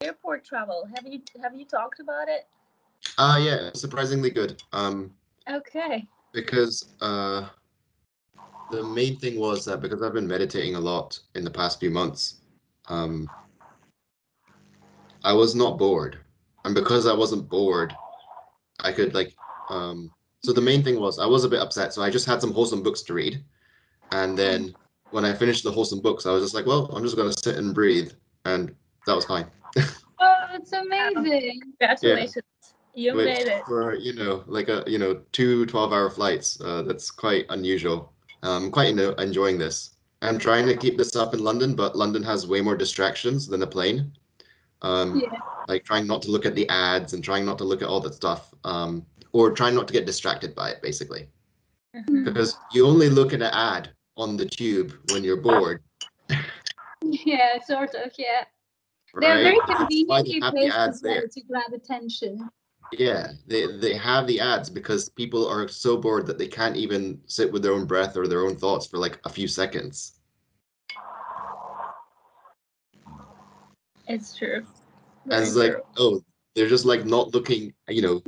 airport travel. Have you have you talked about it? Uh yeah, surprisingly good. Um Okay. because uh the main thing was that because I've been meditating a lot in the past few months, um I was not bored. And because I wasn't bored, I could like um so the main thing was I was a bit upset, so I just had some wholesome books to read. And then when I finished the wholesome books, I was just like, well, I'm just gonna sit and breathe, and that was fine. Oh, it's amazing. Congratulations. You Which made it. for you know like a you know two 12 hour flights, uh, that's quite unusual. Um, quite you know, enjoying this. I'm trying to keep this up in London, but London has way more distractions than a plane. Um, Yeah. like trying not to look at the ads and trying not to look at all that stuff, um, or trying not to get distracted by it, basically. Mhm. Because you only look at an ad on the tube when you're bored, Yeah, sort of. Yeah. They're right? very conveniently placed as well to grab attention. Yeah, they they have the ads because people are so bored that they can't even sit with their own breath or their own thoughts for like a few seconds. It's true. And Very it's like, true. oh, they're just like not looking, you know,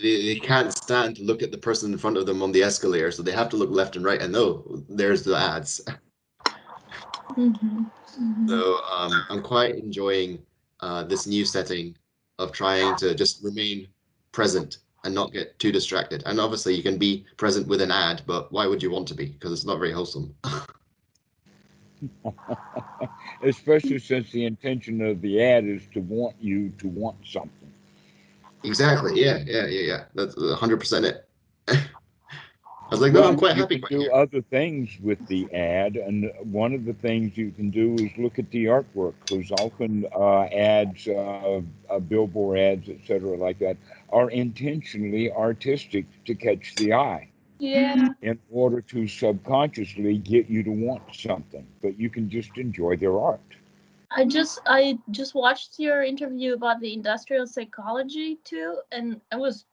they, they can't stand to look at the person in front of them on the escalator, so they have to look left and right and oh, there's the ads. Mhm. Mhm. So um, I'm quite enjoying uh, this new setting of trying to just remain present and not get too distracted. And obviously, you can be present with an ad, but why would you want to be? Because it's not very wholesome. Especially since the intention of the ad is to want you to want something. exactly. Yeah. Yeah. Yeah. Yeah. That's 100 percent it. I was like, no, I'm quite you happy. can do other things with the ad, and one of the things you can do is look at the artwork, because often uh, ads, uh, uh, billboard ads, etc., like that, are intentionally artistic to catch the eye Yeah. in order to subconsciously get you to want something. But you can just enjoy their art. I just I just watched your interview about the industrial psychology too, and it was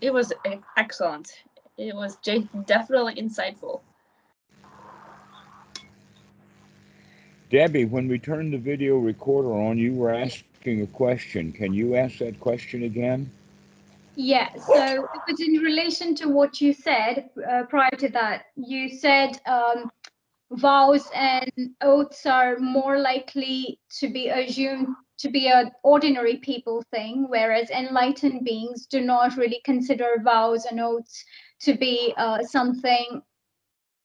it was e- excellent. It was j- definitely insightful. Debbie, when we turned the video recorder on, you were asking a question. Can you ask that question again? Yeah, so it was in relation to what you said uh, prior to that. You said um, vows and oaths are more likely to be assumed to be an ordinary people thing, whereas enlightened beings do not really consider vows and oaths to be uh, something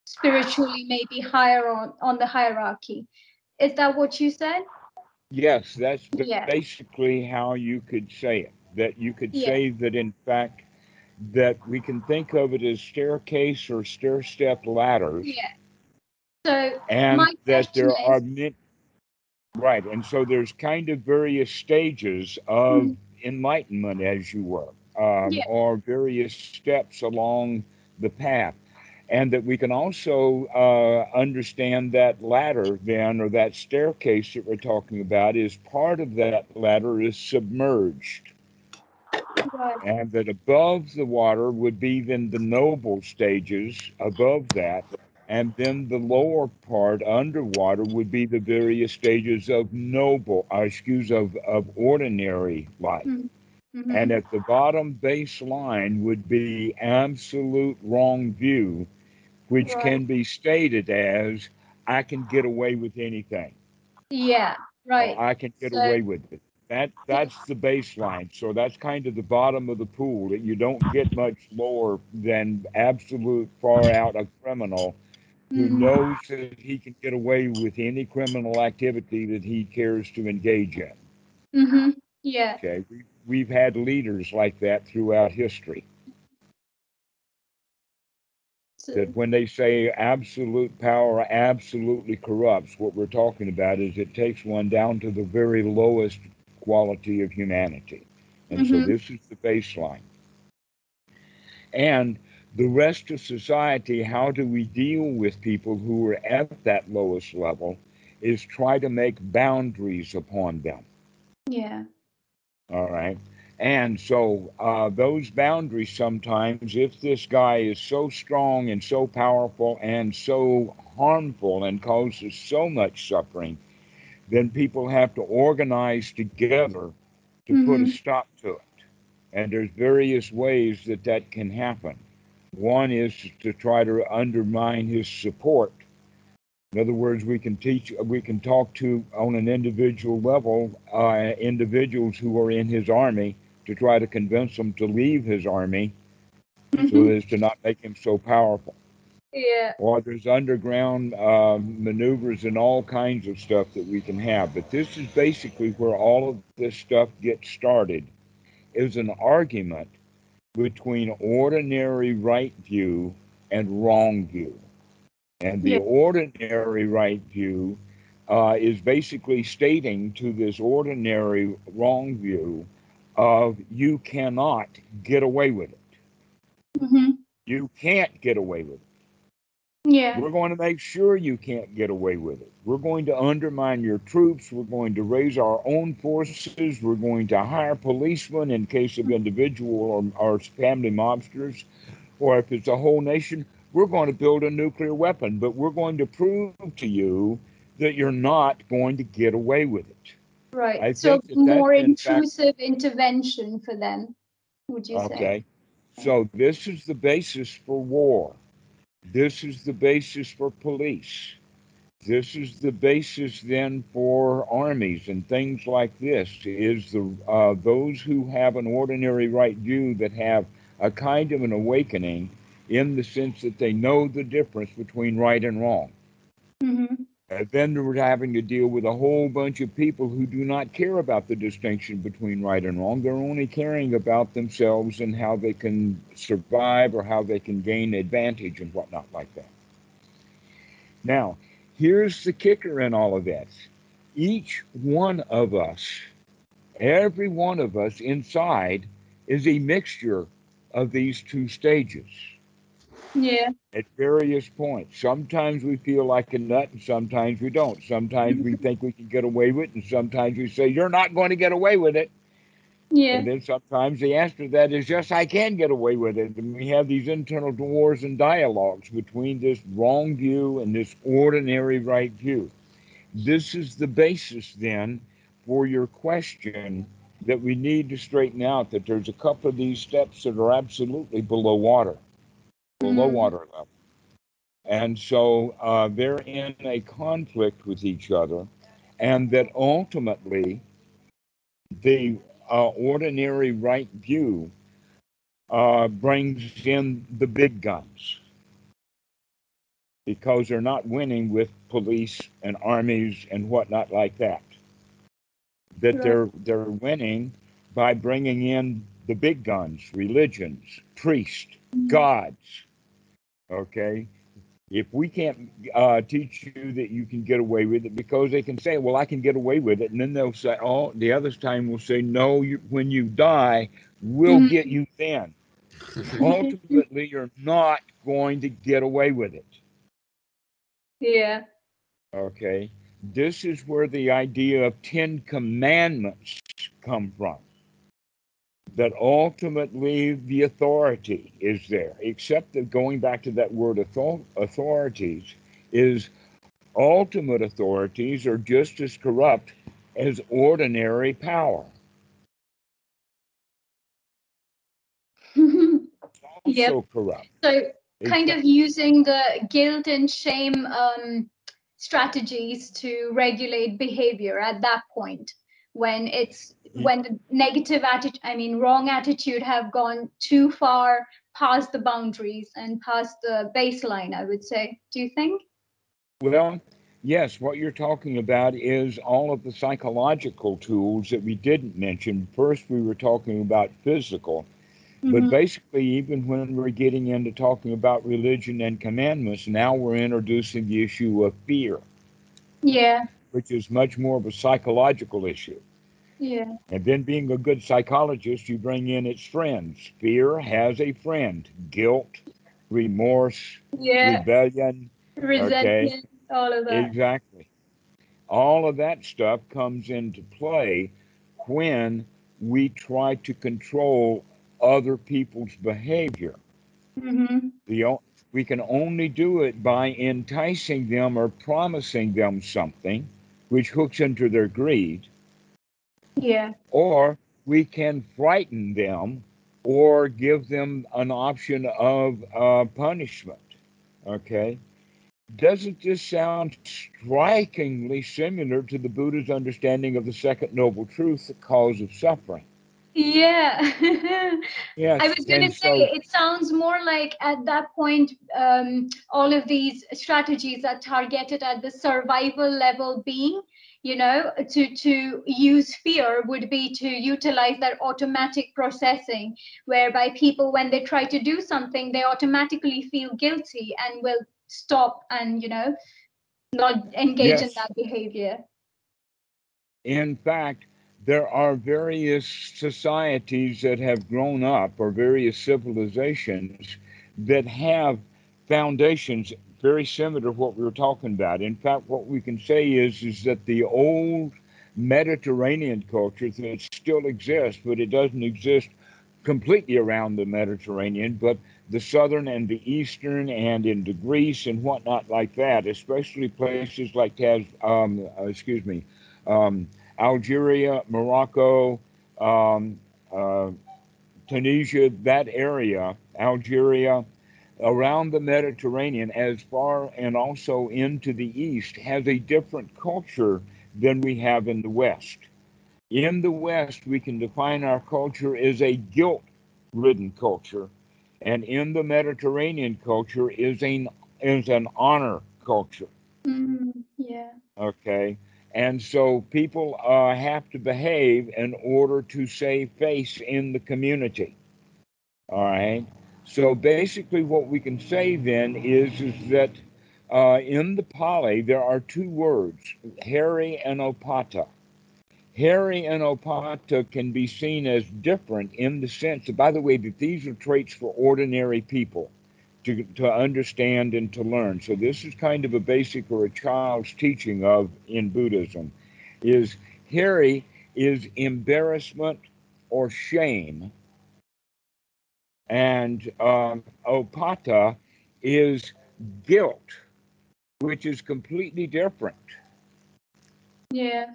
spiritually maybe higher on, on the hierarchy. Is that what you said? Yes, that's Yeah. basically how you could say it. That you could Yeah. say that, in fact, that we can think of it as staircase or stair step ladders, Yeah. So and my that there are many. Right, and so there's kind of various stages of Mhm. enlightenment, as you were, um, Yeah. or various steps along the path. And that we can also uh, understand that ladder, then, or that staircase that we're talking about, is part of that ladder is submerged. right. And that above the water would be then the noble stages above that. And then the lower part underwater would be the various stages of noble, uh, excuse, of, of ordinary life. Mhm. And at the bottom baseline would be absolute wrong view, which Right. can be stated as I can get away with anything. yeah, or right. I can get So- away with it. That that's the baseline. So that's kind of the bottom of the pool. That you don't get much lower than absolute far out a criminal who Mhm. knows that he can get away with any criminal activity that he cares to engage in. Mm-hmm. Yeah. Okay, we, we've had leaders like that throughout history. So, That when they say absolute power absolutely corrupts, what we're talking about is it takes one down to the very lowest quality of humanity. And so Mhm. this is the baseline. And the rest of society, how do we deal with people who are at that lowest level? Is try to make boundaries upon them. yeah. All right. And so uh, those boundaries sometimes, if this guy is so strong and so powerful and so harmful and causes so much suffering, then people have to organize together to put a Mhm. stop to it. And there's various ways that that can happen. One is to try to undermine his support. In other words, we can teach, we can talk to on an individual level, uh, individuals who are in his army to try to convince them to leave his army so Mhm. as to not make him so powerful. Yeah. Or there's underground uh, maneuvers and all kinds of stuff that we can have. But this is basically where all of this stuff gets started is an argument between ordinary right view and wrong view. And the Yeah. ordinary right view uh, is basically stating to this ordinary wrong view of you cannot get away with it. hmm You can't get away with it. Yeah. We're going to make sure you can't get away with it. We're going to undermine your troops. We're going to raise our own forces. We're going to hire policemen in case of individual or, or family mobsters. Or if it's a whole nation, we're going to build a nuclear weapon. But we're going to prove to you that you're not going to get away with it. Right. I so that more in fact- intrusive intervention for them, would you say? Okay. So this is the basis for war. This is the basis for police. This is the basis then for armies and things like this is the uh, those who have an ordinary right view that have a kind of an awakening in the sense that they know the difference between right and wrong. hmm And then we're having to deal with a whole bunch of people who do not care about the distinction between right and wrong. They're only caring about themselves and how they can survive or how they can gain advantage and whatnot like that. Now, here's the kicker in all of that. Each one of us, every one of us inside, is a mixture of these two stages Yeah. at various points. Sometimes we feel like a nut and sometimes we don't. Sometimes we mm-hmm. think we can get away with it and sometimes we say, You're not going to get away with it. Yeah. And then sometimes the answer to that is, Yes, I can get away with it. And we have these internal wars and dialogues between this wrong view and this ordinary right view. This is the basis then for your question that we need to straighten out that there's a couple of these steps that are absolutely below water below Mhm. water level. And so uh, they're in a conflict with each other, and that ultimately the uh, ordinary right view uh, brings in the big guns because they're not winning with police and armies and whatnot like that. That Right. they're they're winning by bringing in the big guns, religions, priests, gods. Okay. If we can't uh, teach you that you can get away with it, because they can say, "Well, I can get away with it," and then they'll say, "Oh," the other time will say, "No, you, when you die, we'll Mhm. get you then." Ultimately, you're not going to get away with it. Yeah. Okay. This is where the idea of Ten Commandments come from. That ultimately the authority is there, except that going back to that word author- authorities is ultimate authorities are just as corrupt as ordinary power. Yep. corrupt. so kind It's- of using the guilt and shame um, strategies to regulate behavior at that point when it's when the negative attitude i mean wrong attitude have gone too far past the boundaries and past the baseline i would say do you think Well, yes, what you're talking about is all of the psychological tools that we didn't mention. First, we were talking about physical, but Mhm. basically, even when we're getting into talking about religion and commandments, now we're introducing the issue of fear, yeah which is much more of a psychological issue. Yeah And then, being a good psychologist, you bring in its friends. Fear has a friend guilt, remorse, yeah rebellion, resentment all of that Exactly. All of that stuff comes into play when we try to control other people's behavior. Mm-hmm. The, we can only do it by enticing them or promising them something which hooks into their greed, Yeah. or we can frighten them or give them an option of uh, punishment. Okay? Doesn't this sound strikingly similar to the Buddha's understanding of the second noble truth, the cause of suffering? Yeah. Yes. I was going to say, so- it sounds more like at that point, um, all of these strategies are targeted at the survival level being. You know, to to use fear would be to utilize that automatic processing, whereby people, when they try to do something, they automatically feel guilty and will stop and you know, not engage in that behavior. In fact, there are various societies that have grown up, or various civilizations that have foundations very similar to what we were talking about. In fact, what we can say is, is that the old Mediterranean culture that still exists, but it doesn't exist completely around the Mediterranean, but the southern and the eastern and into Greece and whatnot like that, especially places like Taz, um, uh, excuse me, um, Algeria, Morocco, um, uh, Tunisia, that area, Algeria, around the Mediterranean, as far and also into the east, has a different culture than we have in the West. In the West, we can define our culture as a guilt ridden culture, and in the Mediterranean culture is an, is an honor culture. Mm, yeah. Okay. And so people uh, have to behave in order to save face in the community. All right. So basically, what we can say then is, is that uh, in the Pali, there are two words, Hiri and Ottappa. Hiri and Ottappa can be seen as different in the sense, that, by the way, that these are traits for ordinary people to, to understand and to learn. So this is kind of a basic or a child's teaching of in Buddhism is Hiri is embarrassment or shame. And um, Ottappa is guilt, which is completely different. Yeah.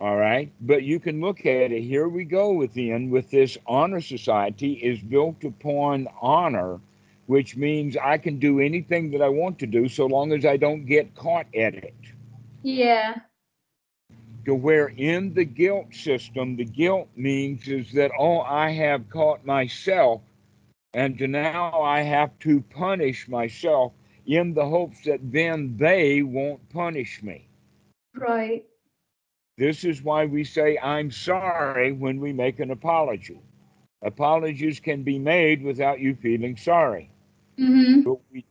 All right. But you can look at it. Here we go within with this honor society is built upon honor, which means I can do anything that I want to do so long as I don't get caught at it. Yeah. To where in the guilt system, the guilt means is that, oh, I have caught myself, and to now I have to punish myself in the hopes that then they won't punish me. Right. This is why we say, I'm sorry when we make an apology. Apologies can be made without you feeling sorry. Mm-hmm. But, we,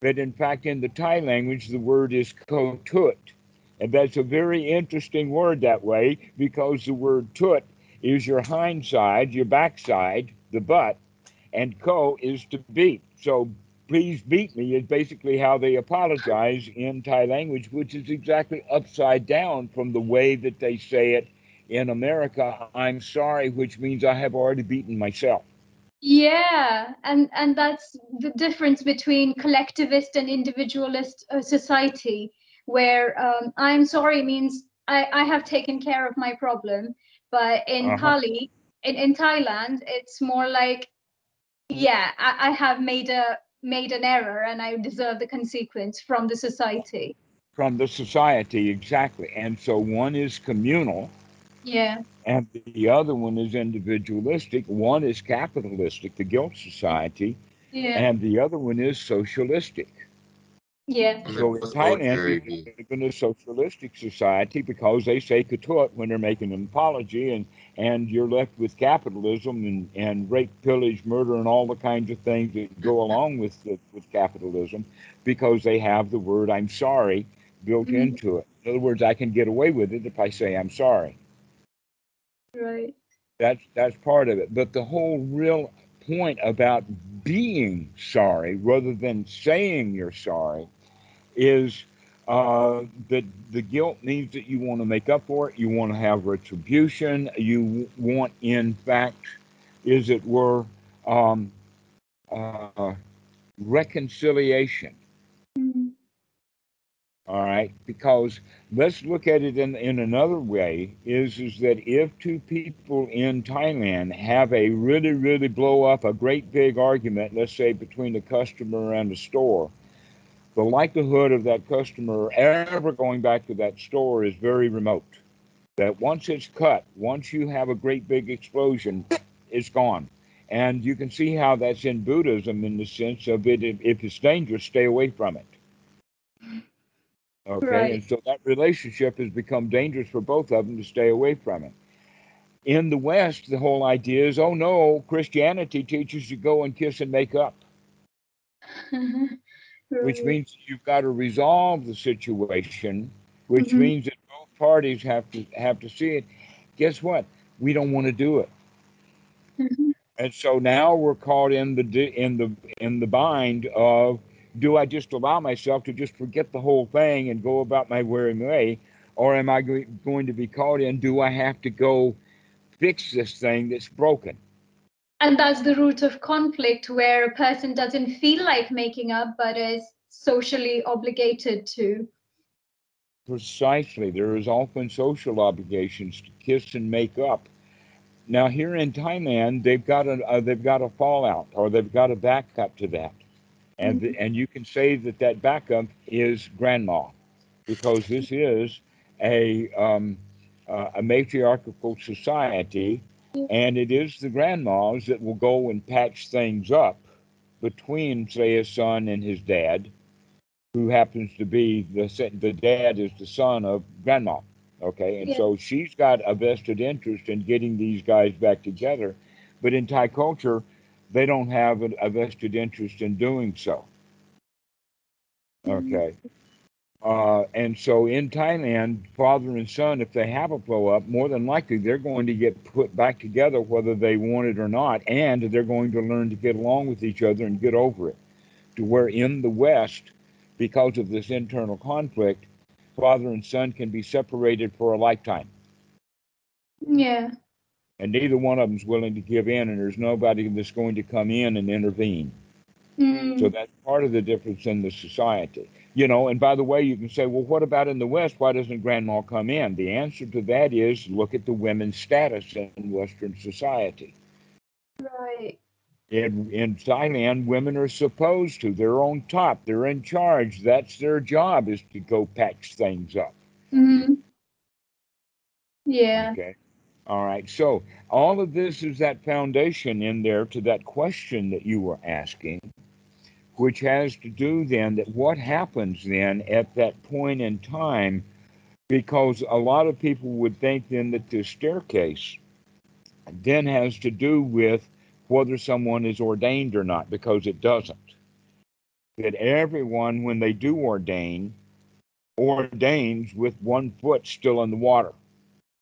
but in fact, in the Thai language, the word is ko tut. And that's a very interesting word that way because the word tut is your hind side, your backside, the butt, and ko is to beat. So please beat me is basically how they apologize in Thai language, which is exactly upside down from the way that they say it in America. I'm sorry, which means I have already beaten myself. Yeah, and and that's the difference between collectivist and individualist uh, society, where um, I'm sorry means I, I have taken care of my problem, but in Uh-huh. Pali, in, in Thailand, it's more like, yeah, I, I have made a made an error and I deserve the consequence from the society. From the society, exactly. And so one is communal Yeah, and the other one is individualistic. One is capitalistic, the guilt society, yeah, and the other one is socialistic. Yeah, So in they're both Thailand, very- we live in a socialistic society because they say katut when they're making an apology, and, and you're left with capitalism and, and rape, pillage, murder, and all the kinds of things that go along with the, with capitalism because they have the word "I'm sorry" built Mhm. into it. In other words, I can get away with it if I say I'm sorry. right. That's that's part of it. But the whole real point about being sorry rather than saying you're sorry is uh, that the guilt means that you want to make up for it. You want to have retribution. You want, in fact, is it were, um, uh, reconciliation. Mhm. All right, because let's look at it in, in another way is is that if two people in Thailand have a really really blow up a great big argument, let's say between the customer and the store, the likelihood of that customer ever going back to that store is very remote. That once it's cut, once you have a great big explosion, it's gone. And you can see how that's in Buddhism in the sense of it if it's dangerous, stay away from it. Okay, Right. and so that relationship has become dangerous for both of them to stay away from it. In the West, the whole idea is, oh no, Christianity teaches you go and kiss and make up, which means you've got to resolve the situation, which Mhm. means that both parties have to have to see it. Guess what? We don't want to do it. Mhm. And so now we're caught in the in the in the bind of do I just allow myself to just forget the whole thing and go about my weary way, or am I going to be caught in do I have to go fix this thing that's broken? And that's the root of conflict where a person doesn't feel like making up but is socially obligated to. Precisely, there is often social obligations to kiss and make up. Now here in Thailand, they've got a uh, they've got a fallout or they've got a backup to that, and the, and you can say that that backup is grandma, because this is a um, uh, a matriarchal society, and it is the grandmas that will go and patch things up between, say, a son and his dad, who happens to be the the dad is the son of grandma. Okay, and Yeah. so she's got a vested interest in getting these guys back together, but in Thai culture, they don't have a, a vested interest in doing so. Mm-hmm. Okay. Uh, and so in Thailand, father and son, if they have a blow up, more than likely they're going to get put back together whether they want it or not, and they're going to learn to get along with each other and get over it. To where in the West, because of this internal conflict, father and son can be separated for a lifetime. Yeah. And neither one of them's willing to give in, and there's nobody that's going to come in and intervene. Mm. So that's part of the difference in the society. You know, and by the way, you can say, well, what about in the West? Why doesn't grandma come in? The answer to that is look at the women's status in Western society. Right. In, in Thailand, women are supposed to. They're on top. They're in charge. That's their job is to go patch things up. hmm Yeah. Okay. All right. So all of this is that foundation in there to that question that you were asking, which has to do then that what happens then at that point in time, because a lot of people would think then that the staircase then has to do with whether someone is ordained or not, because it doesn't. That everyone, when they do ordain, ordains with one foot still in the water.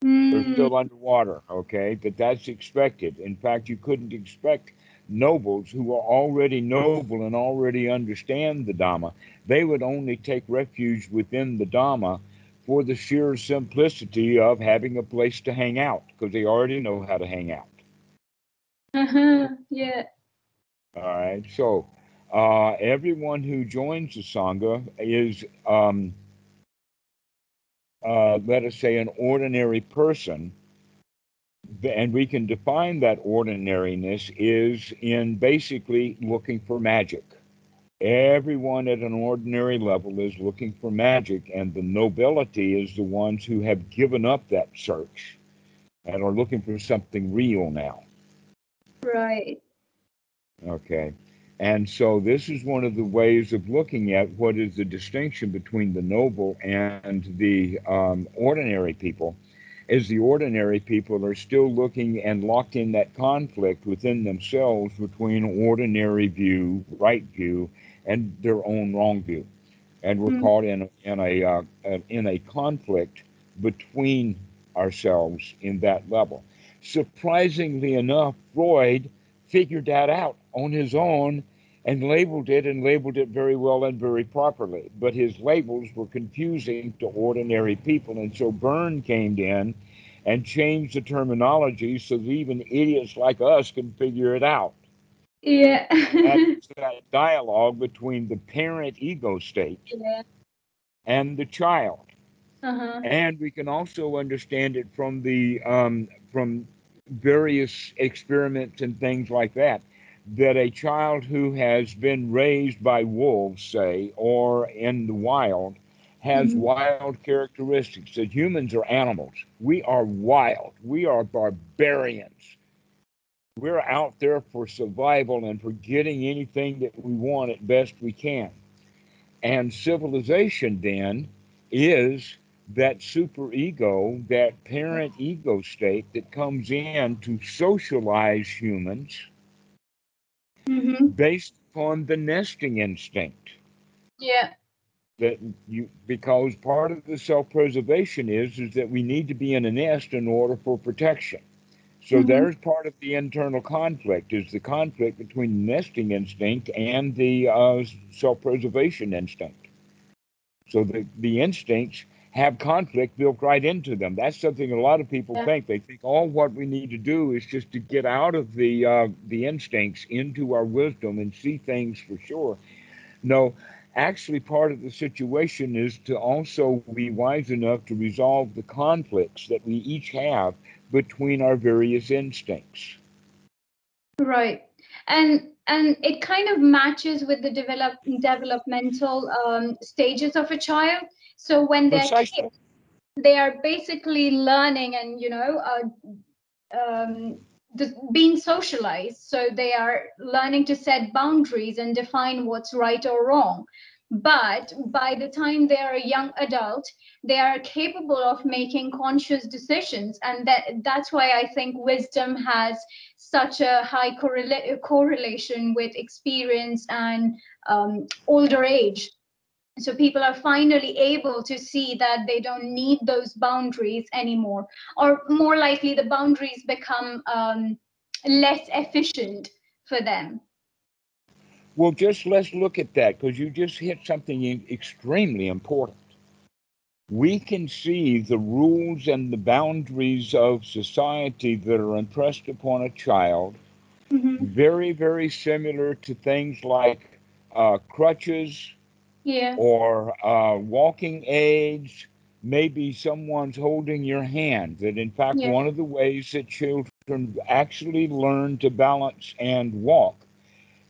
They're Mm. still underwater, okay? That that's expected. In fact, you couldn't expect nobles who are already noble and already understand the Dhamma. They would only take refuge within the Dhamma for the sheer simplicity of having a place to hang out because they already know how to hang out. Uh-huh. Yeah. All right. So uh, everyone who joins the Sangha is, um, uh, let us say, an ordinary person. And we can define that ordinariness is in basically looking for magic. Everyone at an ordinary level is looking for magic, and the nobility is the ones who have given up that search and are looking for something real now. Right. Okay. And so this is one of the ways of looking at what is the distinction between the noble and the um, ordinary people, is the ordinary people are still looking and locked in that conflict within themselves between ordinary view, right view, and their own wrong view. And we're Mm. caught in, in, a, uh, in a conflict between ourselves in that level. Surprisingly enough, Freud figured that out on his own and labeled it and labeled it very well and very properly. But his labels were confusing to ordinary people. And so Berne came in and changed the terminology so that even idiots like us can figure it out. Yeah. That's that dialogue between the parent ego state yeah. and the child. Uh-huh. And we can also understand it from the um, from various experiments and things like that. That a child who has been raised by wolves, say, or in the wild, has Mhm. wild characteristics. That humans are animals. We are wild. We are barbarians. We're out there for survival and for getting anything that we want at best we can. And civilization then is that super ego, that parent ego state that comes in to socialize humans hmm based upon the nesting instinct. Yeah. that you because part of the self-preservation is is that we need to be in a nest in order for protection so Mhm. there's part of the internal conflict is the conflict between the nesting instinct and the uh, self-preservation instinct so the, the instincts have conflict built right into them that's something a lot of people Yeah. think they think all what we need to do is just to get out of the uh, the instincts into our wisdom and see things for sure no actually part of the situation is to also be wise enough to resolve the conflicts that we each have between our various instincts. Right. And and it kind of matches with the develop developmental um, stages of a child. So when they're Precisely. kids, they are basically learning and you know uh, um, the, being socialized. So they are learning to set boundaries and define what's right or wrong. But by the time they are a young adult, they are capable of making conscious decisions, and that that's why I think wisdom has such a high correla- correlation with experience and um, older age. So people are finally able to see that they don't need those boundaries anymore, or more likely, the boundaries become um, less efficient for them. Well, just let's look at that because you just hit something extremely important. We can see the rules and the boundaries of society that are impressed upon a child very, very similar to things like uh, crutches, Yeah. or uh, walking aids, maybe someone's holding your hand. That, in fact, Yeah. one of the ways that children actually learn to balance and walk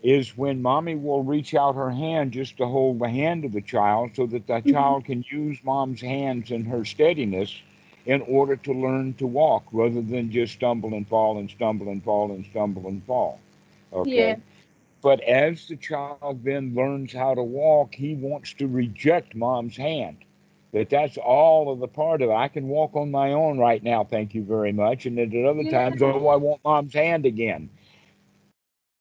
is when mommy will reach out her hand just to hold the hand of the child so that the Mhm. child can use mom's hands and her steadiness in order to learn to walk rather than just stumble and fall and stumble and fall and stumble and fall. Okay. Yeah. But as the child then learns how to walk, he wants to reject mom's hand. That that's all of the part of it. I can walk on my own right now, thank you very much. And then at other times, oh, I want mom's hand again.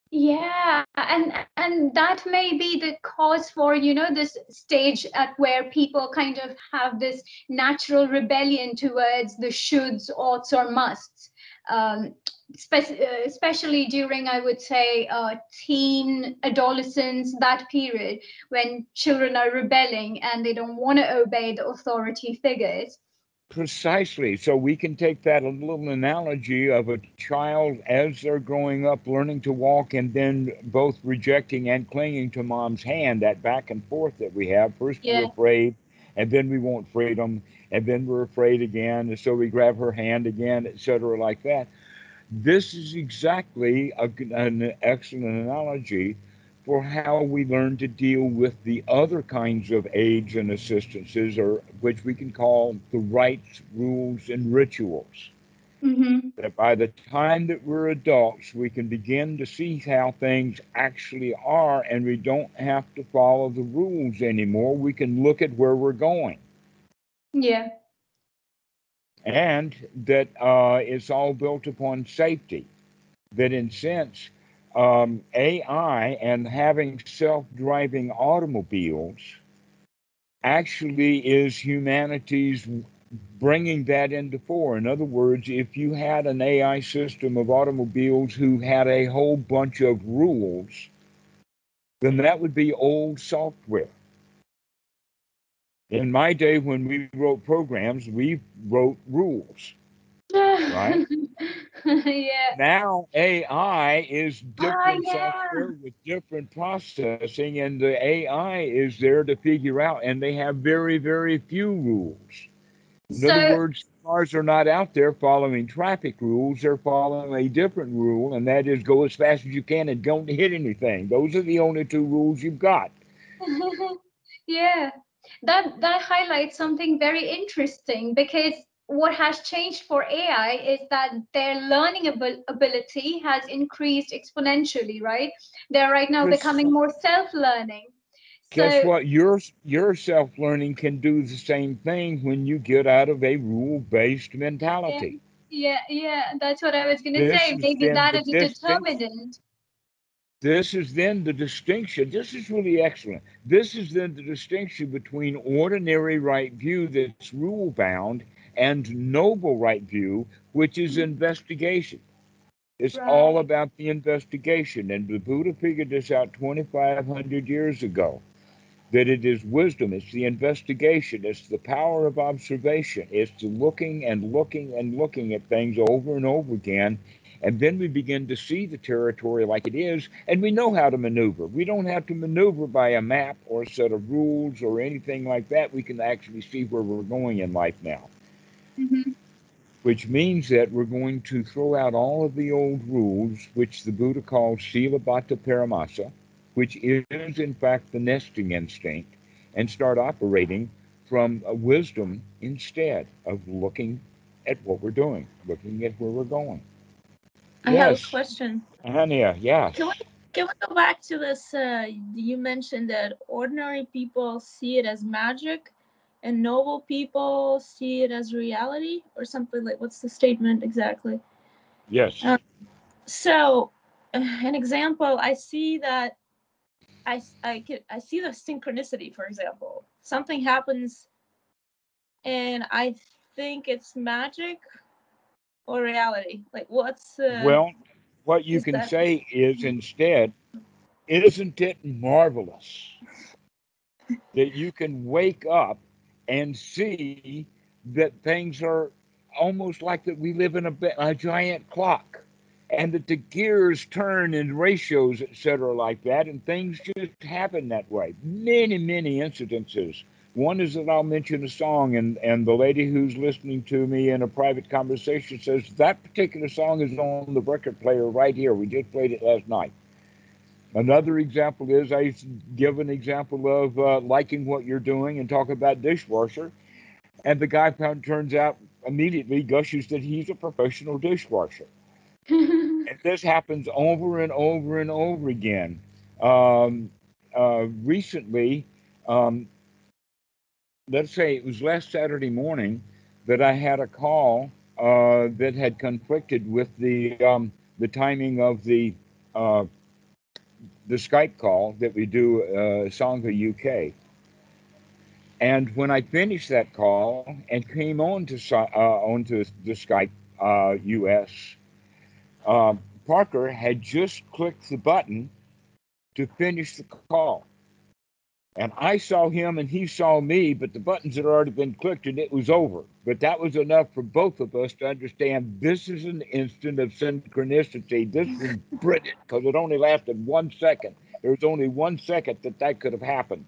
Yeah, and and that may be the cause for, you know, this stage at where people kind of have this natural rebellion towards the shoulds, oughts, or musts. Um, spe- uh, especially during, I would say, uh, teen, adolescence, that period when children are rebelling and they don't want to obey the authority figures. Precisely. So we can take that little analogy of a child as they're growing up, learning to walk, and then both rejecting and clinging to mom's hand, that back and forth that we have. First, Yeah. we're afraid, and then we want freedom, and then we're afraid again, and so we grab her hand again, etc., like that. This is exactly a, an excellent analogy for how we learn to deal with the other kinds of aids and assistances, or which we can call the rites, rules, and rituals. Mm-hmm. That by the time that we're adults, we can begin to see how things actually are, and we don't have to follow the rules anymore. We can look at where we're going. Yeah. and that uh, it's all built upon safety. That in sense, um, AI and having self-driving automobiles actually is humanity's bringing that into four. In other words, if you had an AI system of automobiles who had a whole bunch of rules, then that would be old software. In my day, when we wrote programs, we wrote rules. Right. yeah. Now AI is ah, different yeah. software with different processing, and the AI is there to figure out, and they have very, very few rules. In So other words, cars are not out there following traffic rules. They're following a different rule, and that is go as fast as you can and don't hit anything. Those are the only two rules you've got. yeah, that that highlights something very interesting because what has changed for AI is that their learning abil- ability has increased exponentially, right? They're right now becoming more self-learning. Guess So- what? Your your self learning can do the same thing when you get out of a rule based mentality. Yeah, yeah, that's what I was gonna say. is Maybe the a determinant. This is then the distinction. This is really excellent. This is then the distinction between ordinary right view that's rule bound and noble right view, which is mm-hmm. investigation. It's all about the investigation. And the Buddha figured this out 2,500 years ago that it is wisdom, it's the investigation, it's the power of observation, it's the looking and looking and looking at things over and over again. And then we begin to see the territory like it is, and we know how to maneuver. We don't have to maneuver by a map or a set of rules or anything like that. We can actually see where we're going in life now Mhm. which means that we're going to throw out all of the old rules, which the Buddha calls Silabbata Paramasa, which is in fact the nesting instinct, and start operating from a wisdom instead of looking at what we're doing, looking at where we're going. I have a question. Hania, yes. Can we can we go back to this? Uh, you mentioned that ordinary people see it as magic, and noble people see it as reality, or something like. What's the statement exactly? Yes. Uh, So, an example, I see that I I can I see the synchronicity. For example, something happens, and I think it's magic or reality. Like, what's uh, well, what you can that- say is instead, isn't it marvelous that you can wake up and see that things are almost like that we live in a, a giant clock and that the gears turn in ratios, etc., like that, and things just happen that way. Many, many incidences. One is that I'll mention a song, and, and the lady who's listening to me in a private conversation says, That particular song is on the record player right here. We just played it last night. Another example is I give an example of uh, liking what you're doing and talk about dishwasher. And the guy turns out immediately gushes that he's a professional dishwasher. And this happens over and over and over again. Um, uh, recently, um, let's say it was last Saturday morning that I had a call uh, that had conflicted with the um, the timing of the uh, the Skype call that we do uh, Sangha UK. And when I finished that call and came on to uh, onto the Skype uh, US, uh, Parker had just clicked the button to finish the call. And I saw him and he saw me, but the buttons had already been clicked and it was over. But that was enough for both of us to understand this is an instant of synchronicity. This was brilliant because it only lasted one second. There was only one second that that could have happened.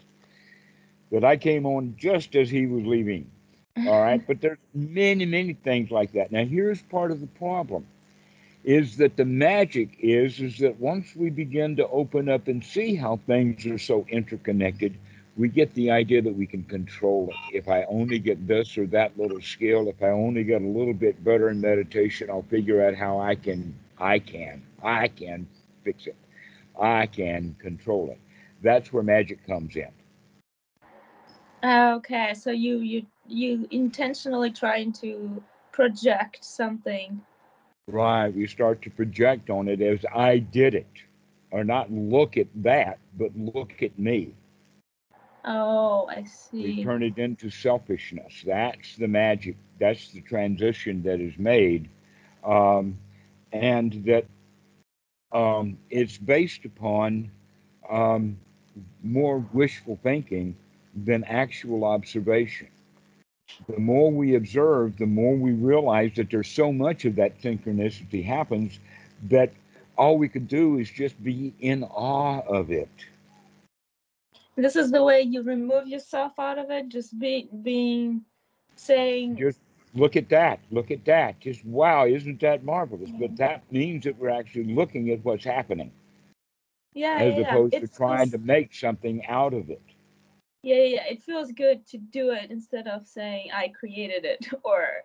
That I came on just as he was leaving. All right. But there's many, many things like that. Now, here's part of the problem is that the magic is is that once we begin to open up and see how things are so interconnected we get the idea that we can control it. If i only get this or that little skill if i only get a little bit better in meditation i'll figure out how i can i can i can fix it. I can control it. That's where magic comes in. Okay, so you you you intentionally trying to project something. Right we start to project on it as i did it or not look at that but look at me Oh, I We see. turn it into selfishness. That's the magic. That's the transition that is made. Um, and that um, it's based upon um, more wishful thinking than actual observation. The more we observe, the more we realize that there's so much of that synchronicity happens that all we could do is just be in awe of it. This is the way you remove yourself out of it, just be being saying Just look at that, look at that. Just wow, isn't that marvelous? But that means that we're actually looking at what's happening yeah, as yeah, yeah. opposed It to trying to make something out of it. Yeah, yeah. It feels good to do it instead of saying I created it or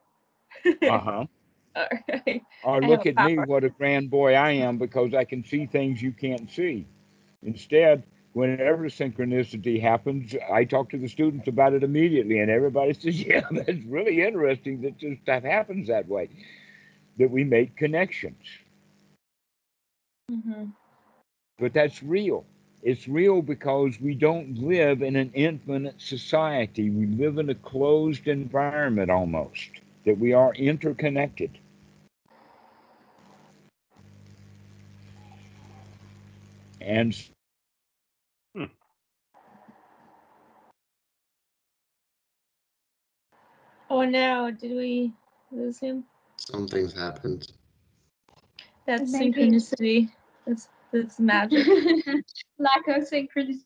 Uh-huh. or Or look at me, what a grand boy I am because I can see things you can't see. Instead, whenever synchronicity happens, I talk to the students about it immediately, and everybody says, Yeah, that's really interesting that this stuff happens that way, that we make connections. Mm-hmm. But that's real. It's real because we don't live in an infinite society. We live in a closed environment almost, that we are interconnected. And hmm. Oh no, did we lose him? Something's happened. That's synchronicity. That's that's magic. Lack of synchronicity.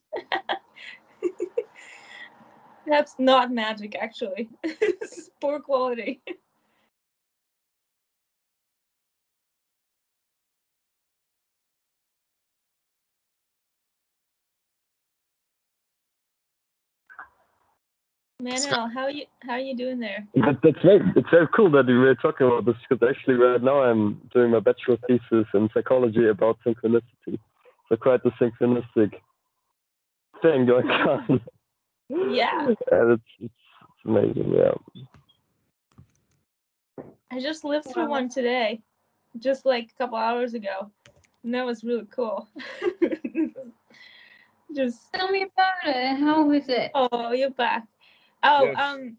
That's not magic, actually. this is poor quality. Manuel, how are you how are you doing there? That, that's very, it's very cool that we were talking about this because actually right now I'm doing my bachelor thesis in psychology about synchronicity. So quite the synchronistic thing going on. Yeah. and it's, it's, it's amazing, yeah. I just lived through Wow. one today, just like a couple hours ago. And that was really cool. just Tell me about it. How was it? oh, you're back. Oh, Yes. um,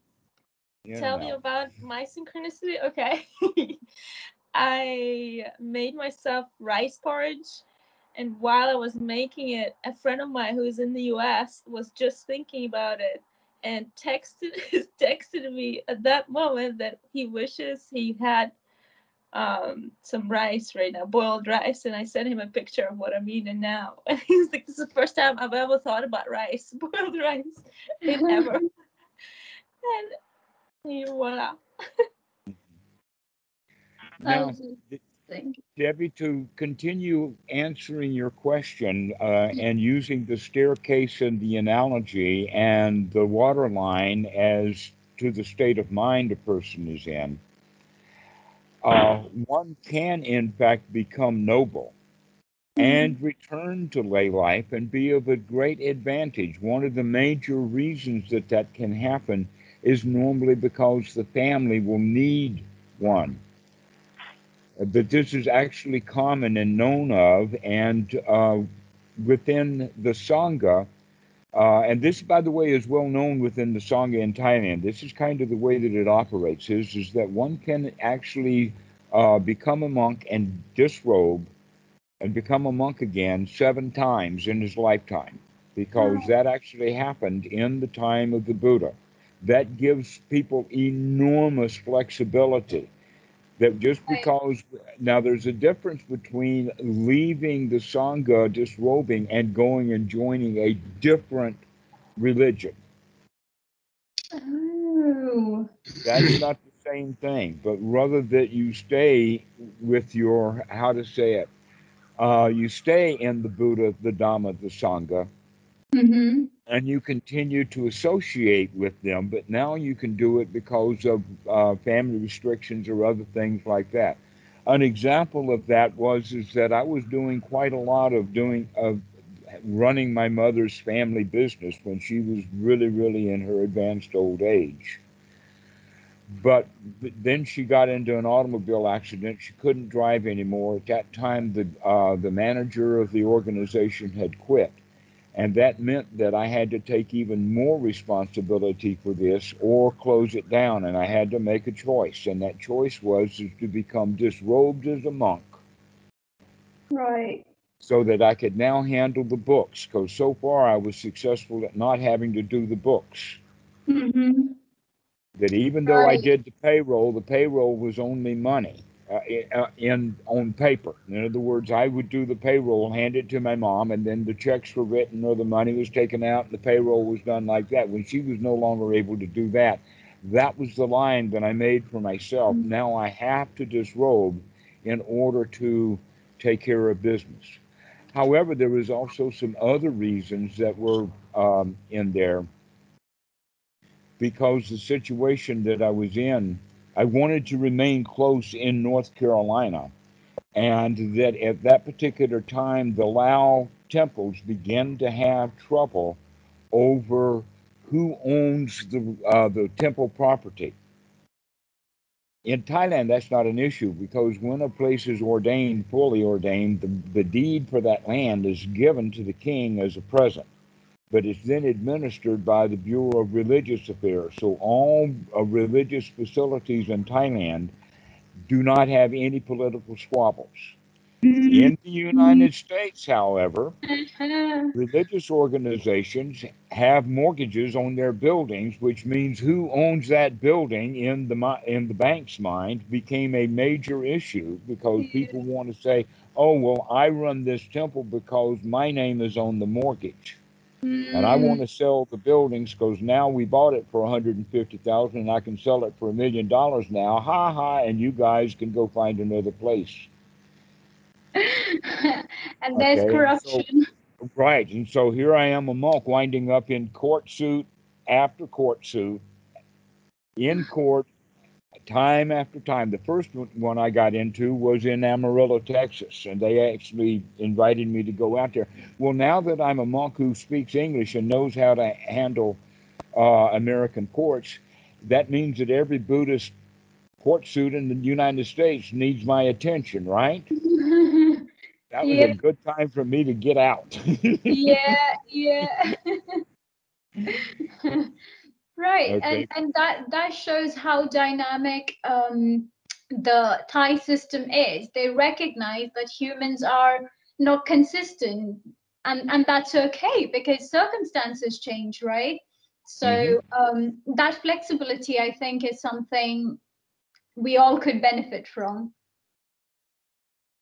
you tell me about my synchronicity. Okay. I made myself rice porridge, and while I was making it, a friend of mine who is in the US was just thinking about it and texted texted me at that moment that he wishes he had um some rice right now, boiled rice, and I sent him a picture of what I'm eating now. And he's like, "This is the first time I've ever thought about rice, boiled rice, ever." And voila. Now. Debbie, to continue answering your question uh, and using the staircase and the analogy and the water line as to the state of mind a person is in, uh, one can in fact become noble and return to lay life and be of a great advantage. One of the major reasons that that can happen is normally because the family will need one. Uh, But this is actually common and known of, and uh, within the Sangha, uh, and this, by the way, is well known within the Sangha in Thailand. This is kind of the way that it operates: is is that one can actually uh, become a monk and disrobe and become a monk again seven times in his lifetime, because that actually happened in the time of the Buddha. That gives people enormous flexibility. That just because now there's a difference between leaving the Sangha disrobing and going and joining a different religion. Oh. That's not the same thing, but rather that you stay with your, how to say it, uh, you stay in the Buddha, the Dhamma, the Sangha, Mm-hmm. and you continue to associate with them, but now you can do it because of uh, family restrictions or other things like that. An example of that was is that I was doing quite a lot of doing of running my mother's family business when she was really, really in her advanced old age. But but then she got into an automobile accident. She couldn't drive anymore. At that time, the uh, the manager of the organization had quit, and that meant that I had to take even more responsibility for this or close it down. And I had to make a choice, and that choice was to become disrobed as a monk Right. so that I could now handle the books. Because so far I was successful at not having to do the books. Mm-hmm. That even though I did the payroll, the payroll was only money uh, uh, in on paper. In other words, I would do the payroll, hand it to my mom, and then the checks were written or the money was taken out, and the payroll was done like that. When she was no longer able to do that, that was the line that I made for myself. Mhm. Now I have to disrobe in order to take care of business. However, there was also some other reasons that were um, in there because the situation that I was in, I wanted to remain close in North Carolina. And that at that particular time, the Lao temples began to have trouble over who owns the, uh, the temple property. In Thailand, that's not an issue because when a place is ordained, fully ordained, the, the deed for that land is given to the king as a present but it's then administered by the Bureau of Religious Affairs. So all uh, religious facilities in Thailand do not have any political squabbles. In the United States, however, religious organizations have mortgages on their buildings, which means who owns that building in the in the bank's mind became a major issue because people want to say, "Oh, well, I run this temple because my name is on the mortgage." And I want to mm. sell the buildings because now we bought it for 150,000 and I can sell it for a million dollars now. Ha ha! And you guys can go find another place. and there's Okay, so- corruption. Right. And so here I am, a monk, winding up in court suit after court suit, in court, time after time. The first one I got into was in Amarillo, Texas, and they actually invited me to go out there. Well, now that I'm a monk who speaks English and knows how to handle uh, American courts, that means that every Buddhist court suit in the United States needs my attention, right? That was Yeah. a good time for me to get out. yeah, yeah. right, Okay. and and that that shows how dynamic um, the Thai system is. They recognize that humans are not consistent, and and that's okay because circumstances change, right? So um, that flexibility, I think, is something we all could benefit from.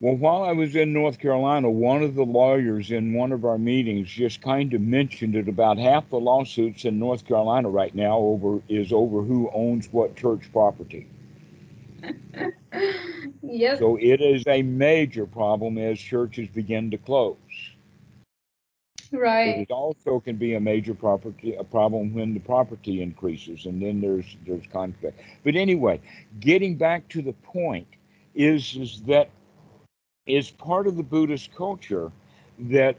Well, while I was in North Carolina, one of the lawyers in one of our meetings just kind of mentioned that about half the lawsuits in North Carolina right now over is over who owns what church property. Yep. So it is a major problem as churches begin to close. But Right. it also can be a major property a problem when the property increases, and then there's there's conflict. But anyway, getting back to the point is is that is part of the Buddhist culture that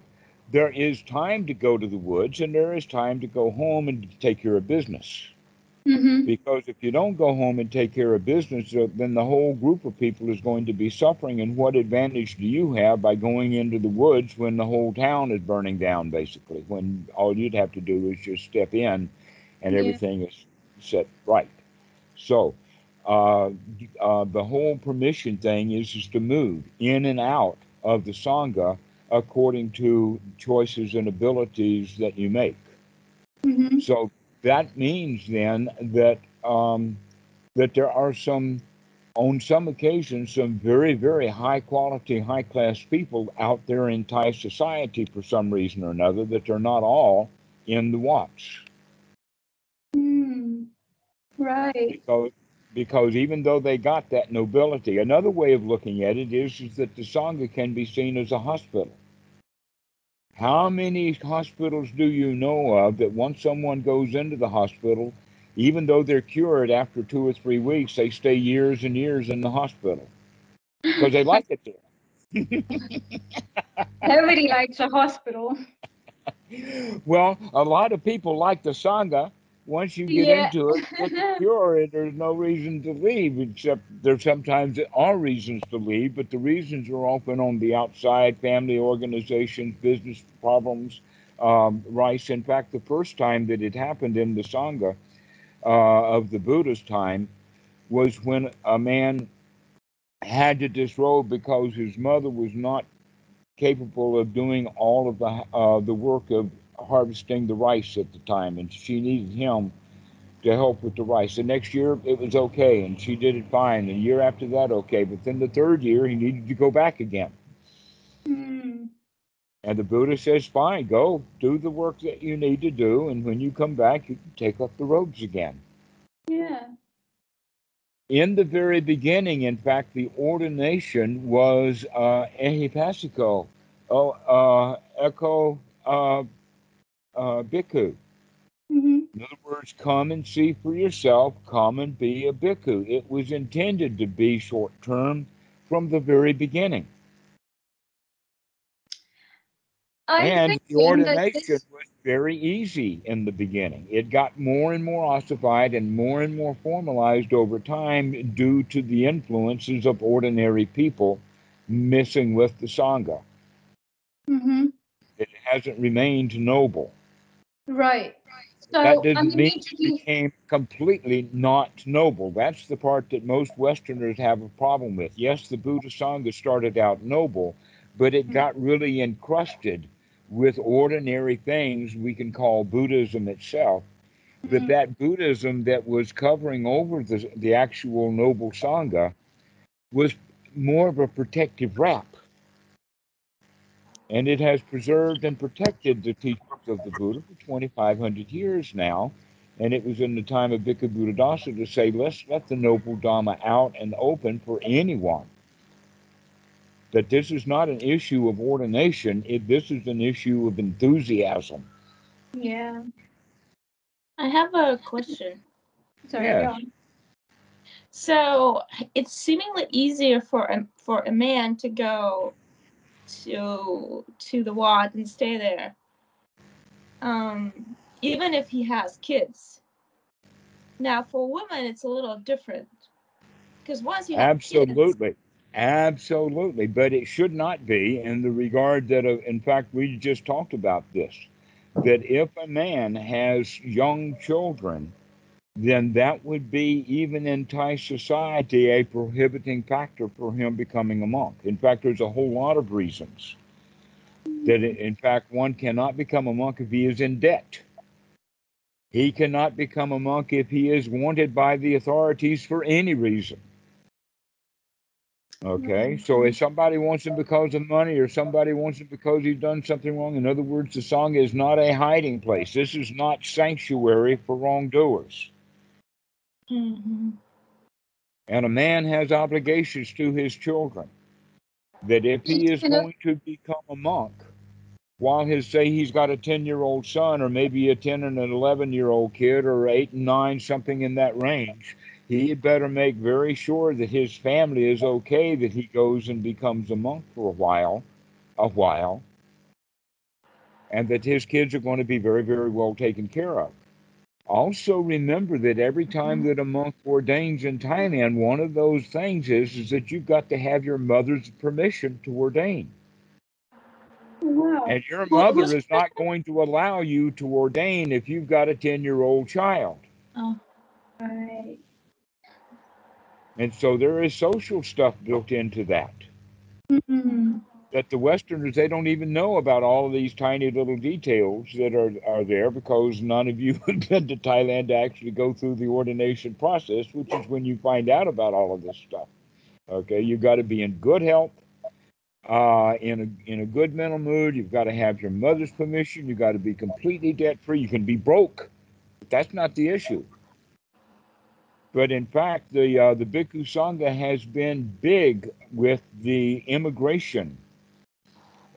there is time to go to the woods and there is time to go home and take care of business. hmm Because if you don't go home and take care of business, uh, then the whole group of people is going to be suffering. And what advantage do you have by going into the woods when the whole town is burning down, basically? When all you'd have to do is just step in and Yeah. everything is set right. So, uh, uh, the whole permission thing is just to move in and out of the Sangha according to choices and abilities that you make. hmm So that means then that um, that there are some, on some occasions, some very very high quality, high class people out there in Thai society for some reason or another that they're not all in the watch. Mm. Right. because because even though they got that nobility, another way of looking at it is, is that the Sangha can be seen as a hospital. How many hospitals do you know of that once someone goes into the hospital, even though they're cured after two or three weeks, they stay years and years in the hospital because they like it there? Nobody likes a hospital. well, a lot of people like the Sangha. Once you get Yeah. into it, get the cure, there's no reason to leave, except there sometimes are reasons to leave, but the reasons are often on the outside family organizations, business problems, um, rice. In fact, the first time that it happened in the Sangha uh, of the Buddha's time was when a man had to disrobe because his mother was not capable of doing all of the uh, the work of harvesting the rice at the time, and she needed him to help with the rice. The next year it was okay, and she did it fine. The year after that, okay, but then the third year he needed to go back again. Mm. And the Buddha says, fine, go do the work that you need to do, and when you come back, you can take up the robes again. Yeah. In the very beginning, in fact, the ordination was uh, ehipasiko, oh, uh, echo uh, uh, bhikkhu. hmm In other words, come and see for yourself, come and be a bhikkhu. It was intended to be short term from the very beginning. I and the ordination this- was very easy in the beginning. It got more and more ossified and more and more formalized over time due to the influences of ordinary people missing with the Sangha. Mhm. It hasn't remained noble. Right. So that I'm doesn't mean it immediately became completely not noble. That's the part that most Westerners have a problem with. Yes, the Buddha Sangha started out noble, but it got really encrusted with ordinary things we can call Buddhism itself. But Mhm. that Buddhism that was covering over the, the actual noble Sangha was more of a protective wrap. And it has preserved and protected the teachings of the Buddha for 2,500 years now. And it was in the time of Bhikkhu Buddhadasa to say, let's let the noble Dhamma out and open for anyone. That this is not an issue of ordination, it, this is an issue of enthusiasm. yeah. I have a question. Sorry. Yes. So it's seemingly easier for a for a man to go to to the Wat and stay there, um, even if he has kids. Now, for women, it's a little different because once you have kids, Absolutely. Absolutely. But it should not be in the regard that, uh, in fact, we just talked about this that if a man has young children, then that would be, even in Thai society, a prohibiting factor for him becoming a monk. In fact, there's a whole lot of reasons that, in fact, one cannot become a monk if he is in debt. He cannot become a monk if he is wanted by the authorities for any reason. Okay, mm-hmm. so if somebody wants him because of money or somebody wants him because he's done something wrong, in other words, the song is not a hiding place. This is not sanctuary for wrongdoers. Mhm. And a man has obligations to his children. That if he is going to become a monk, while his say he's got a 10 year old son or maybe a 10 and an 11 year old kid or 8 and 9 something in that range he had better make very sure that his family is okay that he goes and becomes a monk for a while a while and that his kids are going to be very very well taken care of also remember that every time that a monk ordains in thailand one of those things is is that you've got to have your mother's permission to ordain Wow. and your mother is not going to allow you to ordain if you've got a 10 year old child. Oh, Right. And so there is social stuff built into that. Mhm. That the Westerners, they don't even know about all of these tiny little details that are, are there because none of you have been to Thailand to actually go through the ordination process, which is when you find out about all of this stuff. Okay, you've got to be in good health, uh, in a in a good mental mood. You've got to have your mother's permission. You've got to be completely debt free. You can be broke, but that's not the issue. But in fact, the uh, the Bhikkhu Sangha has been big with the immigration.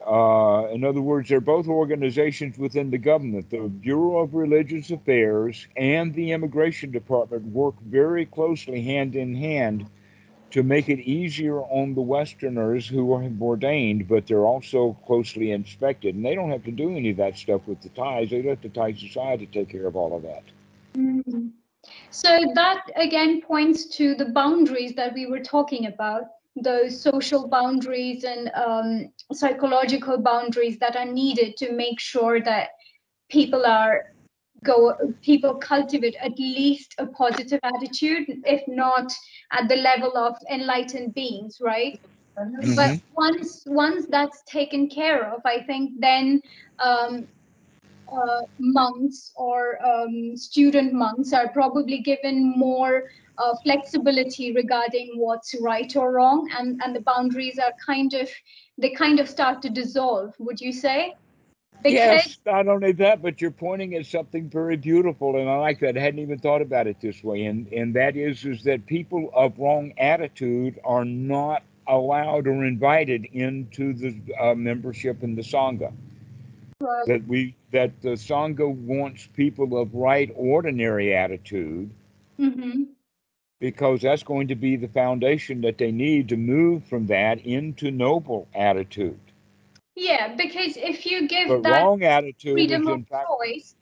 Uh, in other words, they're both organizations within the government. The Bureau of Religious Affairs and the Immigration Department work very closely hand in hand to make it easier on the Westerners who are ordained, but they're also closely inspected. And they don't have to do any of that stuff with the Thais. They let the Thai society take care of all of that. Mhm. So that again points to the boundaries that we were talking about, those social boundaries and um, psychological boundaries that are needed to make sure that people are go people cultivate at least a positive attitude, if not at the level of enlightened beings, right? But Mhm. once once that's taken care of, I think then um, uh, monks or um, student monks are probably given more uh, flexibility regarding what's right or wrong, and and the boundaries are kind of they kind of start to dissolve. Would you say? yes, not only that, but you're pointing at something very beautiful, and I like that. I hadn't even thought about it this way, and and that is is that people of wrong attitude are not allowed or invited into the uh, membership in the sangha. Right. That we that the sangha wants people of right ordinary attitude hmm because that's going to be the foundation that they need to move from that into noble attitude. Yeah, because if you give But that wrong attitude freedom of choice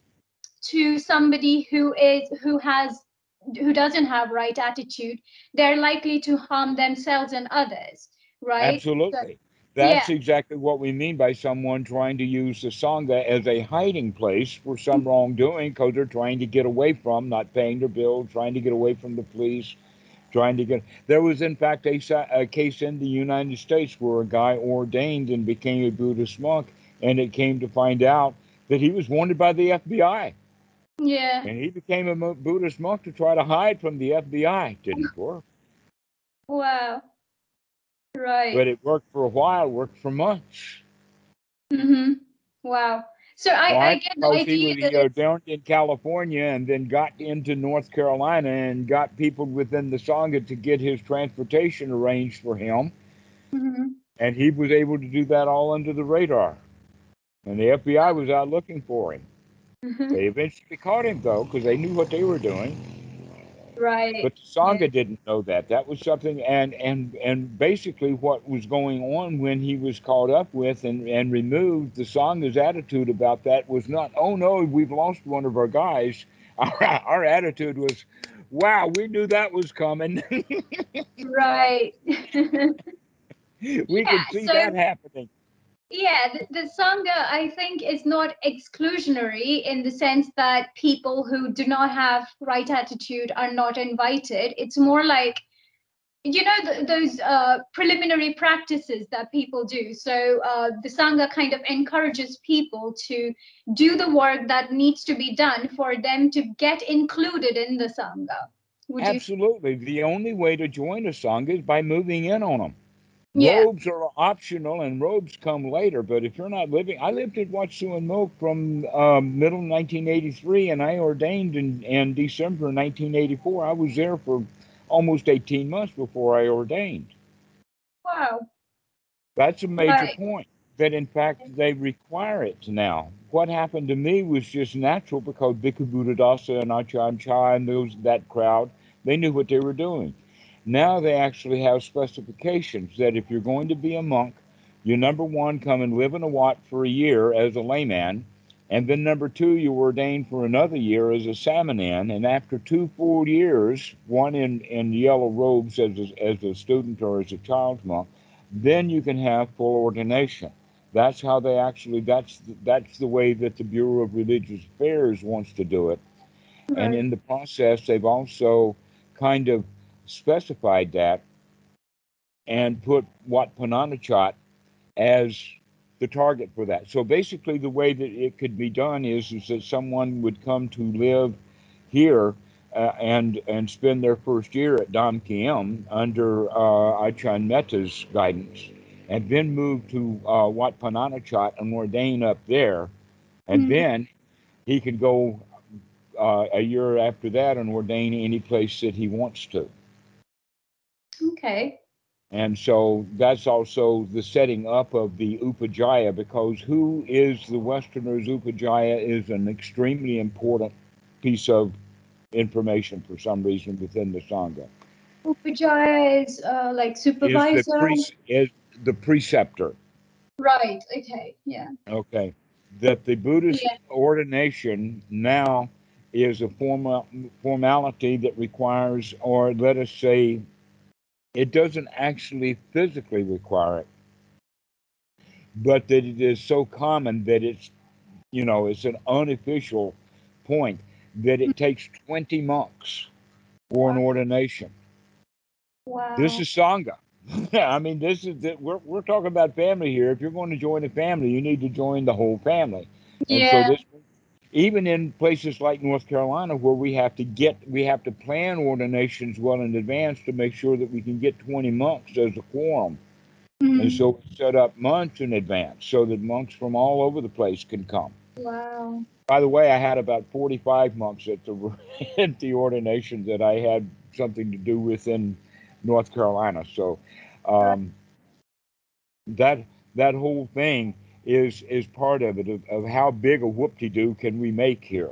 to somebody who is who has who doesn't have right attitude they're likely to harm themselves and others right Absolutely. That's exactly what we mean by someone trying to use the Sangha as a hiding place for some mm-hmm. wrongdoing because they're trying to get away from not paying their bill, trying to get away from the police, trying to get. There was, in fact, a, a case in the United States where a guy ordained and became a Buddhist monk, and it came to find out that he was wanted by the FBI. yeah And he became a Buddhist monk to try to hide from the FBI. Didn't work. wow right But it worked for a while, worked for months. hmm wow so I, I Why? get the idea was that down in California and then got into North Carolina and got people within the Sangha to get his transportation arranged for him. Mhm. And he was able to do that all under the radar. And the FBI was out looking for him. Mhm. They eventually caught him, though, because they knew what they were doing. Right But the Sangha didn't know that. That was something, and and and basically what was going on when he was caught up with and and removed. The Sangha's attitude about that was not, oh no, we've lost one of our guys. Our, our attitude was, wow, we knew that was coming. right we could see so- that happening. Yeah, the, the Sangha, I think, is not exclusionary in the sense that people who do not have right attitude are not invited. It's more like, you know, th- those uh, preliminary practices that people do. So uh, the Sangha kind of encourages people to do the work that needs to be done for them to get included in the Sangha. Would you? Absolutely. The only way to join a Sangha is by moving in on them. Yeah. Robes are optional and robes come later, but if you're not living, I lived at Wat Suan Mokkh from um, middle 1983 and I ordained in, in December 1984. I was there for almost 18 months before I ordained. Wow. That's a major Right. point that in fact they require it now. What happened to me was just natural because Bhikkhu Buddhadasa and Achan Chah and those that crowd, they knew what they were doing. Now they actually have specifications that if you're going to be a monk, you number one come and live in a wat for a year as a layman, and then number two you ordain for another year as a samanan, and after two full years, one in, in yellow robes as a, as a student or as a child monk, then you can have full ordination. That's how they actually. That's that's the way that the Bureau of Religious Affairs wants to do it. And in the process, they've also kind of specified that and put Wat Pah Nanachat as the target for that. So basically, the way that it could be done is, is that someone would come to live here uh, and and spend their first year at Dam Kiem under uh, Achan Mehta's guidance, and then move to uh, Wat Pah Nanachat and ordain up there, and Mhm. then he could go uh, a year after that and ordain any place that he wants to. Okay. And so that's also the setting up of the Upajaya because who is the Westerner's Upajaya is an extremely important piece of information for some reason within the Sangha. Upajaya is uh, like Is supervisor. the, pre- is the preceptor. Right. Okay. Yeah. Okay. That the Buddhist Yeah. ordination now is a formal formality that requires, or let us say, it doesn't actually physically require it, but that it is so common that it's, you know, it's an unofficial point that it takes 20 monks for an ordination. Wow. This is Sangha. I mean, this is the, we're we're talking about family here. If you're going to join a family, you need to join the whole family. And yeah. so this even in places like North Carolina, where we have to get, we have to plan ordinations well in advance to make sure that we can get 20 monks as a quorum. Mhm. And so we set up months in advance so that monks from all over the place can come. Wow. By the way, I had about 45 monks at the at the ordination that I had something to do with in North Carolina. So um, that that whole thing is is part of it of, of how big a whoop-de-doo can we make here.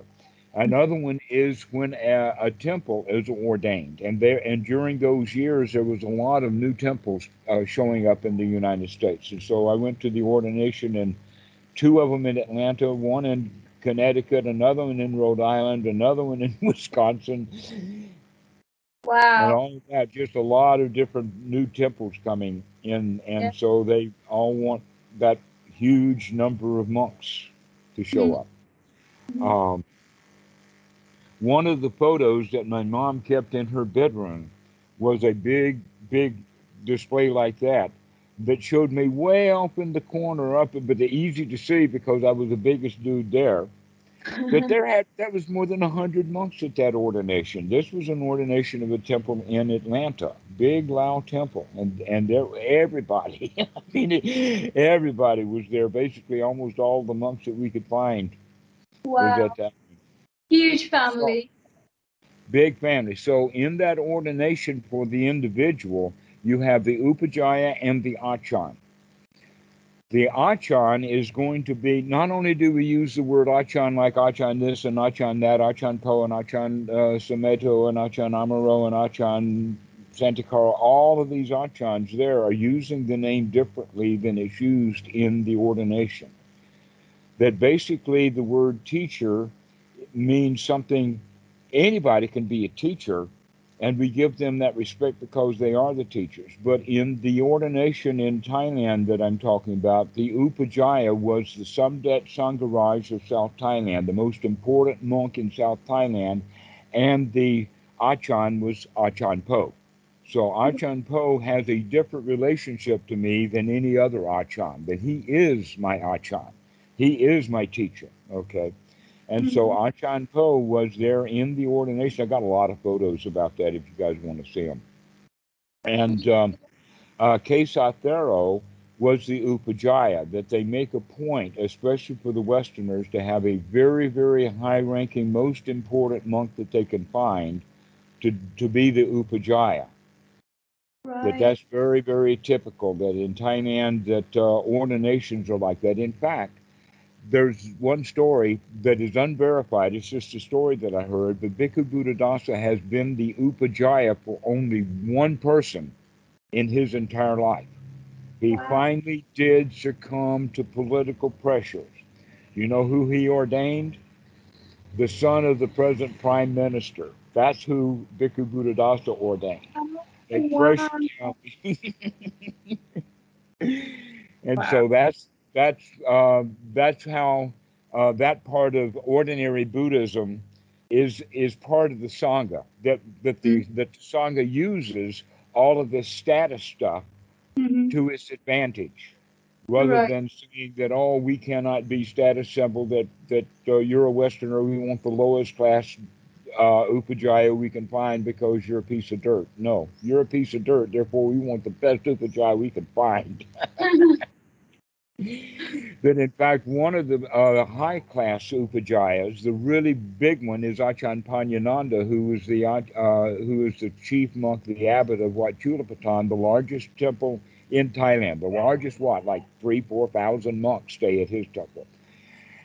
Another one is when a, a temple is ordained, and there and during those years there was a lot of new temples uh, showing up in the United States, and so I went to the ordination in two of them in Atlanta, one in Connecticut, another one in Rhode Island, another one in Wisconsin, Wow! and all of that. Just a lot of different new temples coming in, and Yeah. so they all want that huge number of monks to show Mhm. up. Um, one of the photos that my mom kept in her bedroom was a big, big display like that that showed me way off in the corner up, but easy to see because I was the biggest dude there. That there had that was more than a hundred monks at that ordination. This was an ordination of a temple in Atlanta, Big Lao Temple, and and there, everybody, I mean, everybody was there. Basically, almost all the monks that we could find wow. at that Huge family. big family. So in that ordination for the individual, you have the upajaya and the achan. The achan is going to be not only do we use the word achan like achan this and achan that, achan po and achan uh, and achan amaro and achan santikaro, all of these achans there are using the name differently than it's used in the ordination. That basically the word teacher means something anybody can be a teacher and we give them that respect because they are the teachers. But in the ordination in thailand that i'm talking about the upajaya was the samdet sangharaj of south thailand the most important monk in south thailand and the achan was achan po. So achan po has a different relationship to me than any other achan that he is my achan. He is my teacher okay and so Achan Po was there in the ordination. I got a lot of photos about that if you guys want to see them. And um, uh, Kesathero was the Upajaya, that they make a point, especially for the Westerners, to have a very, very high ranking, most important monk that they can find to, to be the Upajaya that that's very very typical that in Thailand that uh, ordinations are like that. In fact, there's one story that is unverified. It's just a story that I heard. But Bhikkhu Buddhadasa has been the Upajaya for only one person in his entire life. He Wow. finally did succumb to political pressures. You know who he ordained? The son of the present prime minister. That's who Bhikkhu Buddhadasa ordained. Oh, they Wow. and so that's that's uh, that's how uh, that part of ordinary Buddhism is is part of the sangha that that the that the sangha uses all of this status stuff Mhm. to its advantage, rather Right. than saying that oh we cannot be status symbol that that uh, you're a Westerner we want the lowest class uh, upajaya we can find because you're a piece of dirt. No, you're a piece of dirt. Therefore, we want the best upajaya we can find. that in fact one of the uh, high class upajayas, the really big one, is Achan Panyananda, who was the uh, who is the chief monk, the abbot of Wat Chulapatan, the largest temple in Thailand. The largest what, like three, four thousand monks stay at his temple.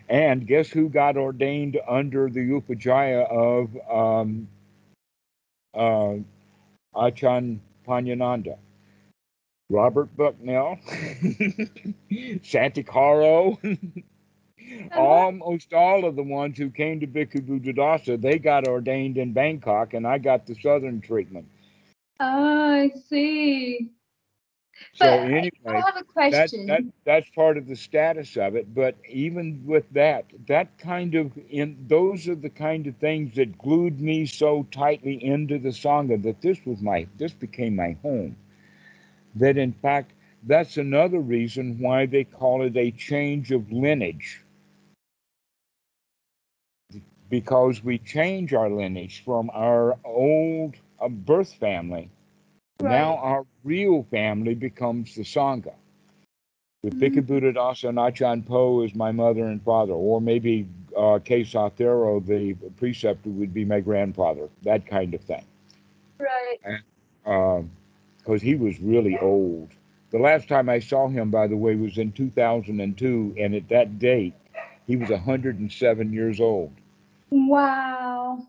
And guess who got ordained under the upajaya of um, uh, Achan Panyananda? Robert Bucknell, Santikaro, almost all of the ones who came to Bhikkhu Buddhadasa, they got ordained in Bangkok, and I got the southern treatment. Ah, I see. So But I anyway, have a that, that that's part of the status of it. But even with that, that kind of in those are the kind of things that glued me so tightly into the sangha that this was my this became my home. That in fact that's another reason why they call it a change of lineage. because we change our lineage from our old uh, birth family. Now our real family becomes the Sangha. The Mhm. Bhikkhu Buddhadasa Nachan Po is my mother and father, or maybe uh, Kesa Thero, the preceptor, would be my grandfather, that kind of thing. Right. Because he was really old. The last time I saw him, by the way, was in 2002, and at that date, he was 107 years old. Wow.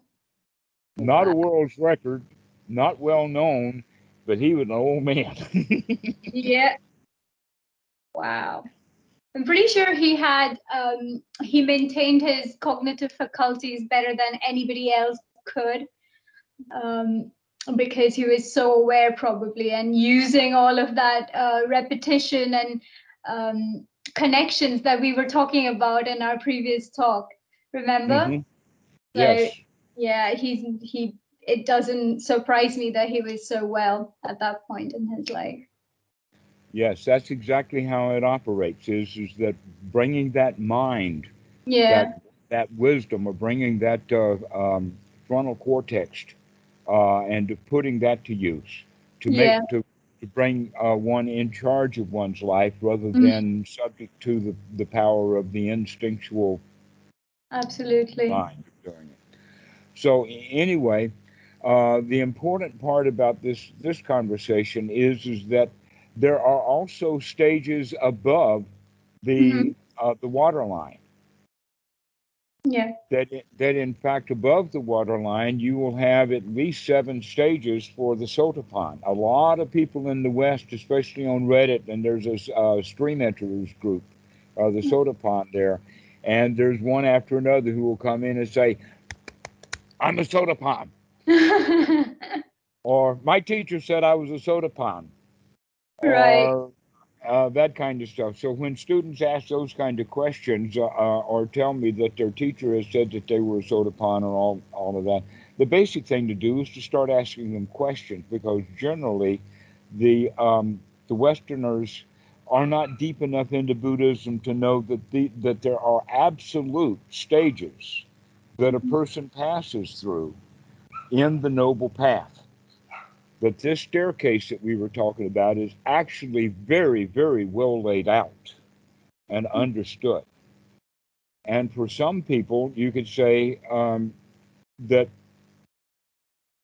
Not a world's record, not well known, but he was an old man. Yeah. Wow. I'm pretty sure he had um he maintained his cognitive faculties better than anybody else could. Um because he was so aware probably and using all of that uh, repetition and um, connections that we were talking about in our previous talk remember Mhm. So, Yes. yeah he's he it doesn't surprise me that he was so well at that point in his life Yes, that's exactly how it operates. Is is that bringing that mind, yeah that that wisdom, or bringing that uh, um, frontal cortex, uh, and to putting that to use to make Yeah. to to bring uh, one in charge of one's life rather Mhm. than subject to the the power of the instinctual absolutely mind doing it. So anyway, uh, the important part about this this conversation is is that there are also stages above the Mhm. uh, the water line. Yeah That that in fact above the water line you will have at least seven stages for the sotapan. A lot of people in the West, especially on Reddit, and there's a uh, stream enters group, uh, the sotapan there, and there's one after another who will come in and say, "I'm a sotapan." or my teacher said I was a sotapan, Right. or uh, that kind of stuff. So when students ask those kind of questions, uh, uh, or tell me that their teacher has said that they were a sotapan, or all all of that, the basic thing to do is to start asking them questions because generally, the um, the Westerners are not deep enough into Buddhism to know that the that there are absolute stages that a Mhm. person passes through in the noble path. That this staircase that we were talking about is actually very, very well laid out and understood. And for some people, you could say um, that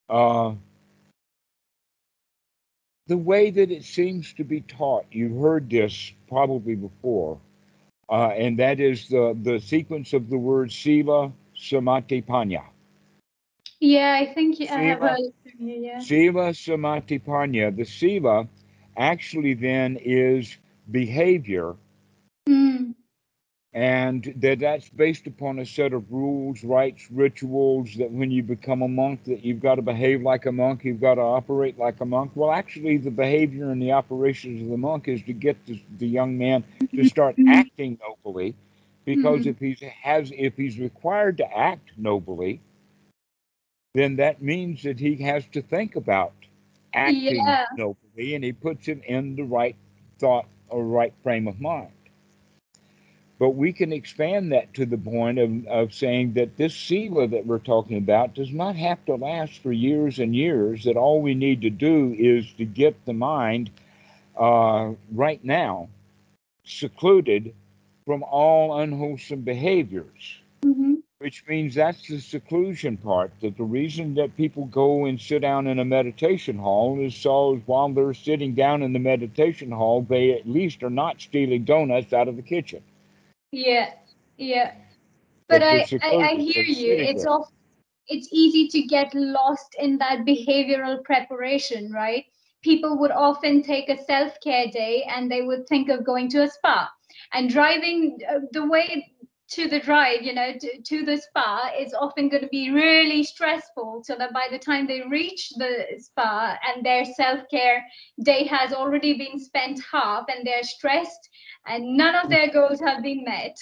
uh, the way that it seems to be taught, you've heard this probably before, uh, and that is the, the sequence of the word Sila, Samadhi Panya. Yeah i think i have Shiva. heard it from you yeah Sila Samadhi The Sila actually then is behavior, Mm, and that that's based upon a set of rules, rites, rituals. That when you become a monk, that you've got to behave like a monk, you've got to operate like a monk. Well, actually, the behavior and the operations of the monk is to get the, the young man to start acting nobly, because Mhm. if he has, if he's required to act nobly, then that means that he has to think about acting Yeah. nobly, and he puts him in the right thought or right frame of mind. But we can expand that to the point of, of saying that this sila that we're talking about does not have to last for years and years, that all we need to do is to get the mind uh, right now secluded from all unwholesome behaviors mhm. Which means that's the seclusion part. That the reason that people go and sit down in a meditation hall is so while they're sitting down in the meditation hall, they at least are not stealing donuts out of the kitchen. Yeah, yeah. But That I, I, I hear you. It's there. off, it's easy to get lost in that behavioral preparation, right? People would often take a self-care day and they would think of going to a spa and driving uh, the way to the drive, you know, to, to the spa is often going to be really stressful so that by the time they reach the spa and their self-care day has already been spent half and they're stressed and none of their goals have been met.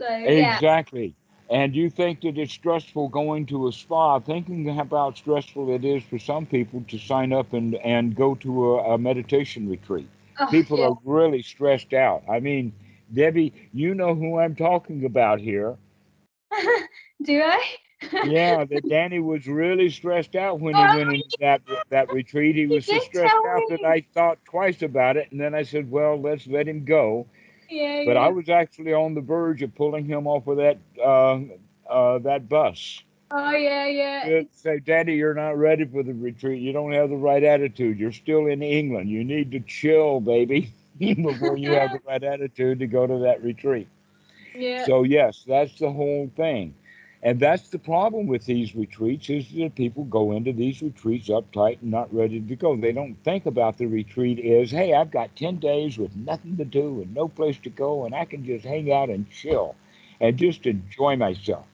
So yeah, Exactly. And you think that it's stressful going to a spa, thinking how about stressful it is for some people to sign up and, and go to a, a meditation retreat. Oh, People yeah. are really stressed out. I mean, Debbie, you know who I'm talking about here. Do I? yeah, that Danny was really stressed out when he Oh, went into that that retreat. He was so stressed out that. I thought twice about it, and then I said, "Well, let's let him go." yeah. But yeah. I was actually on the verge of pulling him off of that uh, uh, that bus. Oh yeah, yeah. Say, Daddy, you're not ready for the retreat. You don't have the right attitude. You're still in England. You need to chill, baby, before you have the right attitude to go to that retreat. Yeah. So yes, that's the whole thing. And that's the problem with these retreats is that people go into these retreats uptight and not ready to go. They don't think about the retreat is, hey, I've got 10 days with nothing to do and no place to go and I can just hang out and chill and just enjoy myself.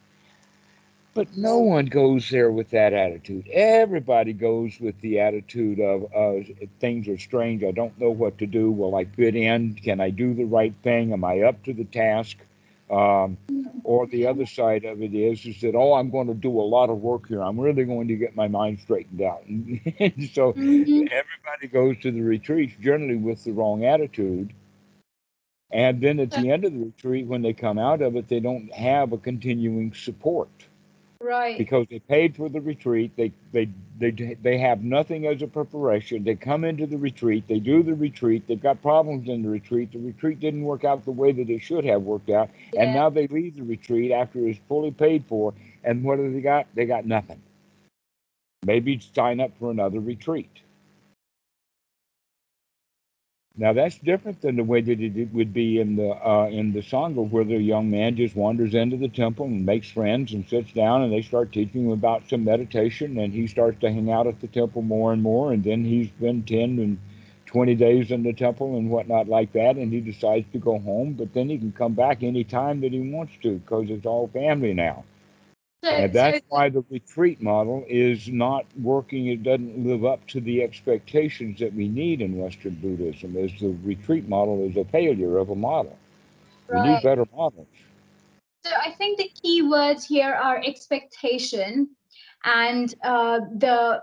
But no one goes there with that attitude. Everybody goes with the attitude of uh, things are strange. I don't know what to do. Will I fit in? Can I do the right thing? Am I up to the task? Um, or the other side of it is, is that oh, I'm going to do a lot of work here. I'm really going to get my mind straightened out. And so Mhm. everybody goes to the retreats generally with the wrong attitude. And then at the end of the retreat, when they come out of it, they don't have a continuing support Right. because they paid for the retreat. They they they they have nothing as a preparation. They come into the retreat. They do the retreat. They've got problems in the retreat. The retreat didn't work out the way that it should have worked out. And now they leave the retreat after it's fully paid for. And what have they got? They got nothing. Maybe sign up for another retreat. Now that's different than the way that it would be in the uh, in the sangha, where the young man just wanders into the temple and makes friends and sits down, and they start teaching him about some meditation, and he starts to hang out at the temple more and more, and then he's been ten and twenty days in the temple and whatnot like that, and he decides to go home, but then he can come back any time that he wants to because it's all family now. So, And that's so- why the retreat model is not working. It doesn't live up to the expectations that we need in Western Buddhism. Is the retreat model is a failure of a model. We need better models. So I think the key words here are expectation and uh, the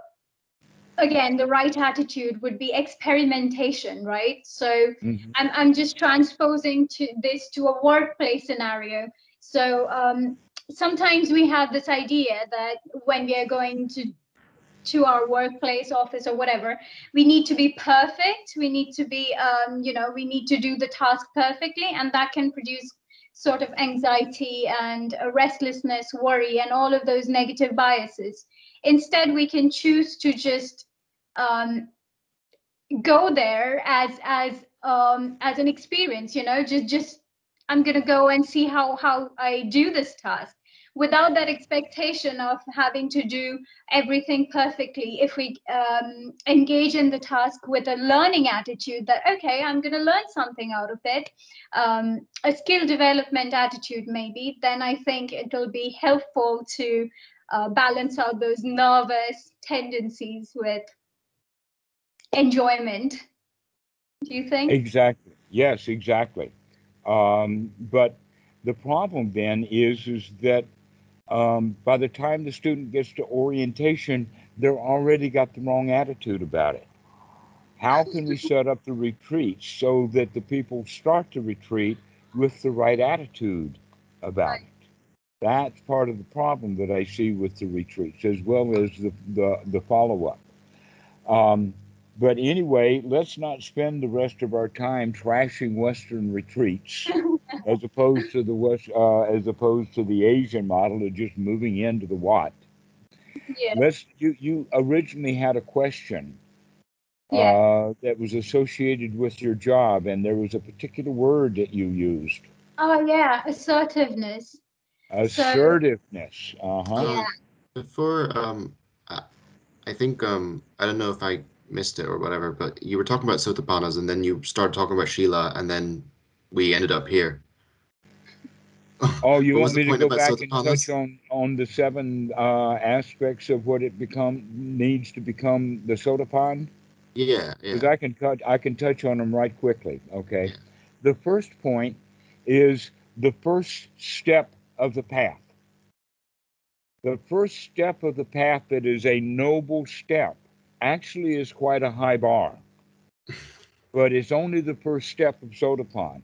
again the right attitude would be experimentation, right? So Mhm. I'm I'm just transposing to this to a workplace scenario. So um, sometimes we have this idea that when we are going to to our workplace office or whatever we need to be perfect. We need to be um, you know we need to do the task perfectly and that can produce sort of anxiety and restlessness worry and all of those negative biases. Instead we can choose to just um, go there as as um, as an experience you know just just i'm going to go and see how how i do this task without that expectation of having to do everything perfectly if we um, engage in the task with a learning attitude that okay i'm going to learn something out of it um, a skill development attitude maybe then i think it'll be helpful to uh, balance out those nervous tendencies with enjoyment do you think Exactly. Yes, exactly. Um, but the problem then is is that um, by the time the student gets to orientation, they're already got the wrong attitude about it. How can we set up the retreat so that the people start the retreat with the right attitude about it? That's part of the problem that I see with the retreats, as well as the the, the follow up. Um, but anyway, let's not spend the rest of our time trashing Western retreats as opposed to the West, uh, as opposed to the Asian model of just moving into the wat. yeah Let's. You you originally had a question Yeah. uh, that was associated with your job, and there was a particular word that you used: oh yeah assertiveness assertiveness. Uh huh. Yeah. Before, um, I, I think, um, I don't know if I missed it or whatever, but you were talking about Sotapannas and then you started talking about sila and then we ended up here. Oh, you want me to go back and touch on on the seven uh, aspects of what it become needs to become the Sotapan? Yeah, yeah. because yeah. I can cut I can touch on them right quickly. Okay, Yeah. the first point is the first step of the path. The first step of the path that is a noble step actually is quite a high bar, but it's only the first step of Sotapan.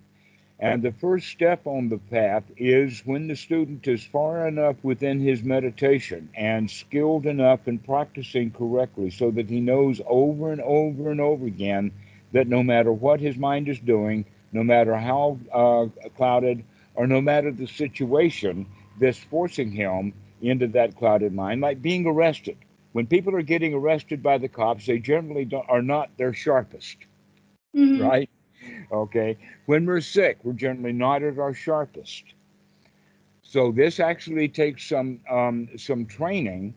And the first step on the path is when the student is far enough within his meditation and skilled enough in practicing correctly so that he knows over and over and over again that no matter what his mind is doing, no matter how uh, clouded, or no matter the situation that's forcing him into that clouded mind, like being arrested. When people are getting arrested by the cops, they generally are not their sharpest, mm-hmm. right? Okay. When we're sick, we're generally not at our sharpest. So this actually takes some um, some training,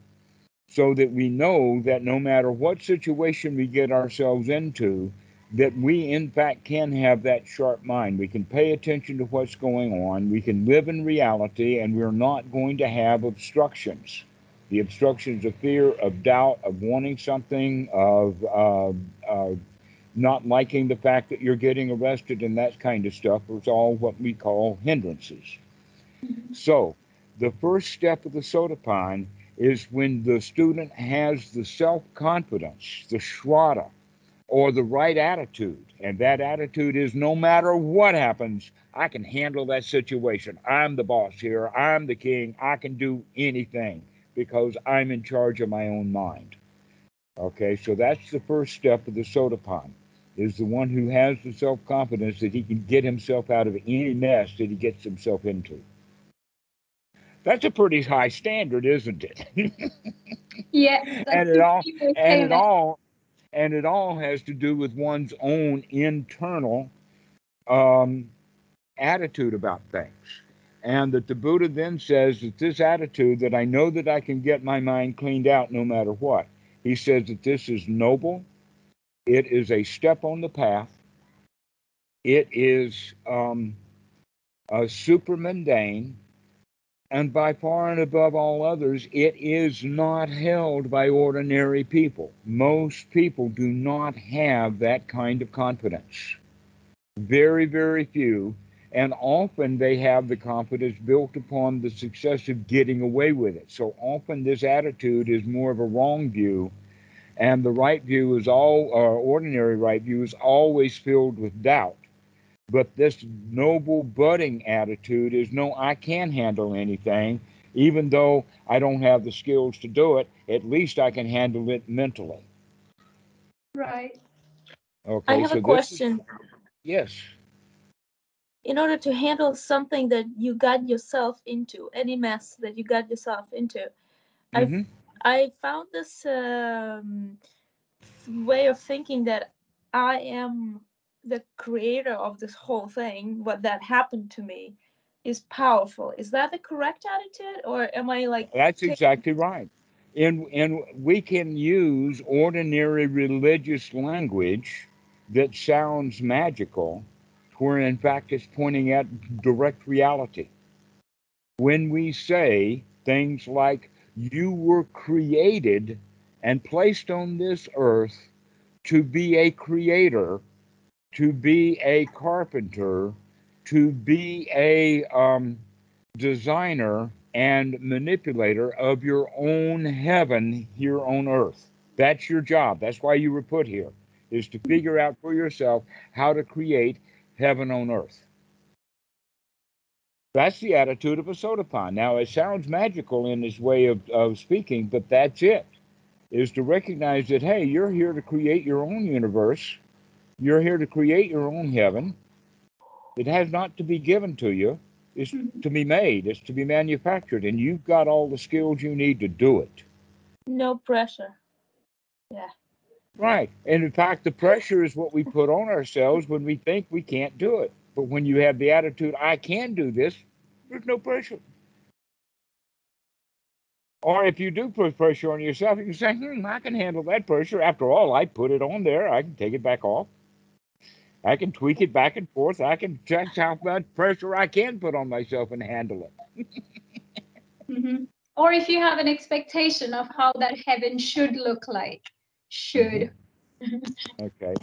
so that we know that no matter what situation we get ourselves into, that we in fact can have that sharp mind. We can pay attention to what's going on. We can live in reality, and we're not going to have obstructions. The obstructions of fear, of doubt, of wanting something, of uh, uh, not liking the fact that you're getting arrested and that kind of stuff is all what we call hindrances. So, the first step of the Sotapanna is when the student has the self confidence, the shraddha, or the right attitude. And that attitude is no matter what happens, I can handle that situation. I'm the boss here. I'm the king. I can do anything because I'm in charge of my own mind. Okay, so that's the first step of the Sotapanna is the one who has the self confidence that he can get himself out of any mess that he gets himself into. That's a pretty high standard, isn't it? yeah. and it all and it all and it all has to do with one's own internal um, attitude about things. And that the Buddha then says that this attitude, that I know that I can get my mind cleaned out no matter what, he says that this is noble, it is a step on the path. It is um, super mundane, and by far and above all others, it is not held by ordinary people. Most people do not have that kind of confidence. Very, very few. And often they have the confidence built upon the success of getting away with it. So often this attitude is more of a wrong view and the right view is all, or ordinary right view is always filled with doubt. But this noble budding attitude is no, I can handle anything, even though I don't have the skills to do it. At least I can handle it mentally. Right. Okay. I have so a question. Is, yes. In order to handle something that you got yourself into, any mess that you got yourself into, mm-hmm. I found this um, way of thinking that I am the creator of this whole thing, what that happened to me is powerful. Is that the correct attitude, or am I like? That's exactly right. And and we can use ordinary religious language that sounds magical, where in fact it's pointing at direct reality. When we say things like you were created and placed on this earth to be a creator, to be a carpenter, to be a um, designer and manipulator of your own heaven here on earth. That's your job. That's why you were put here, is to figure out for yourself how to create heaven on earth. That's the attitude of a Sotapanna. Now, it sounds magical in this way of, of speaking, but that's it. Is to recognize that, hey, you're here to create your own universe. You're here to create your own heaven. It has not to be given to you. It's mm-hmm. to be made. It's to be manufactured. And you've got all the skills you need to do it. No pressure. Yeah. Right. And in fact, the pressure is what we put on ourselves when we think we can't do it. But when you have the attitude, I can do this, there's no pressure. Or if you do put pressure on yourself, you can say, hmm, I can handle that pressure. After all, I put it on there. I can take it back off. I can tweak it back and forth. I can check how much pressure I can put on myself and handle it. mm-hmm. Or if you have an expectation of how that heaven should look like, should. Mm-hmm. okay.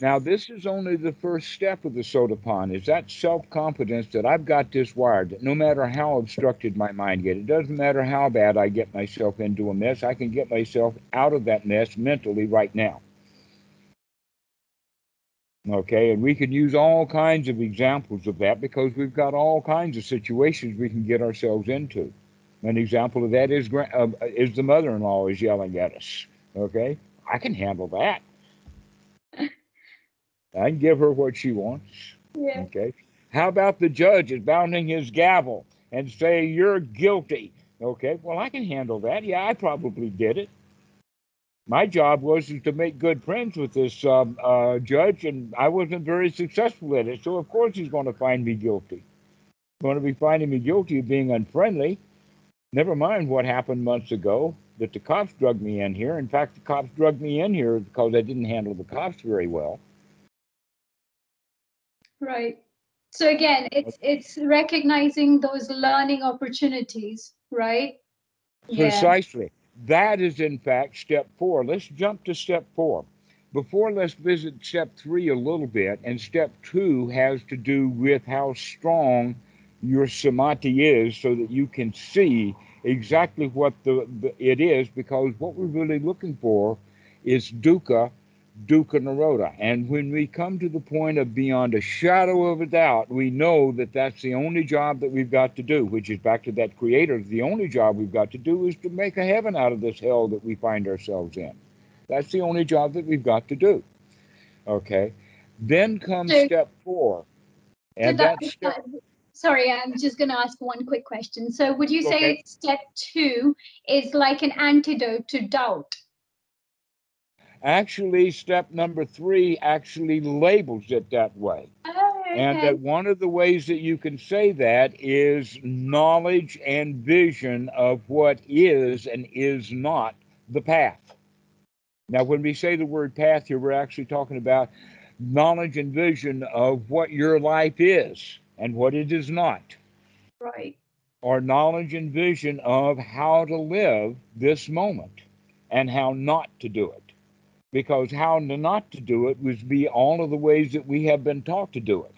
Now, this is only the first step of the sotapan, is that self-confidence that I've got this wired, that no matter how obstructed my mind gets, it doesn't matter how bad I get myself into a mess, I can get myself out of that mess mentally right now. Okay, and we can use all kinds of examples of that because we've got all kinds of situations we can get ourselves into. An example of that is uh, is the mother-in-law is yelling at us. Okay, I can handle that. I can give her what she wants. Yeah. Okay. How about the judge is bounding his gavel and say you're guilty? Okay. Well, I can handle that. Yeah, I probably did it. My job was to make good friends with this um, uh, judge, and I wasn't very successful at it. So of course he's going to find me guilty. Going to be finding me guilty of being unfriendly. Never mind what happened months ago that the cops drugged me in here. In fact, the cops drugged me in here because I didn't handle the cops very well. Right. So again, it's it's recognizing those learning opportunities, right? Precisely. That is, in fact, step four. Let's jump to step four. Before, let's visit step three a little bit. And step two has to do with how strong your samadhi is so that you can see exactly what the, the, it is because what we're really looking for is dukkha dukkha nirodha and when we come to the point of beyond a shadow of a doubt we know that that's the only job that we've got to do which is back to that creator the only job we've got to do is to make a heaven out of this hell that we find ourselves in that's the only job that we've got to do okay then comes so, step four and so that, that step, sorry, I'm just going to ask one quick question. So, would you say okay. step two is like an antidote to doubt? Actually, step number three actually labels it that way. Oh, okay. And that one of the ways that you can say that is knowledge and vision of what is and is not the path. Now, when we say the word path here, we're actually talking about knowledge and vision of what your life is and what it is not. Right. Or knowledge and vision of how to live this moment and how not to do it. Because how not to do it would be all of the ways that we have been taught to do it.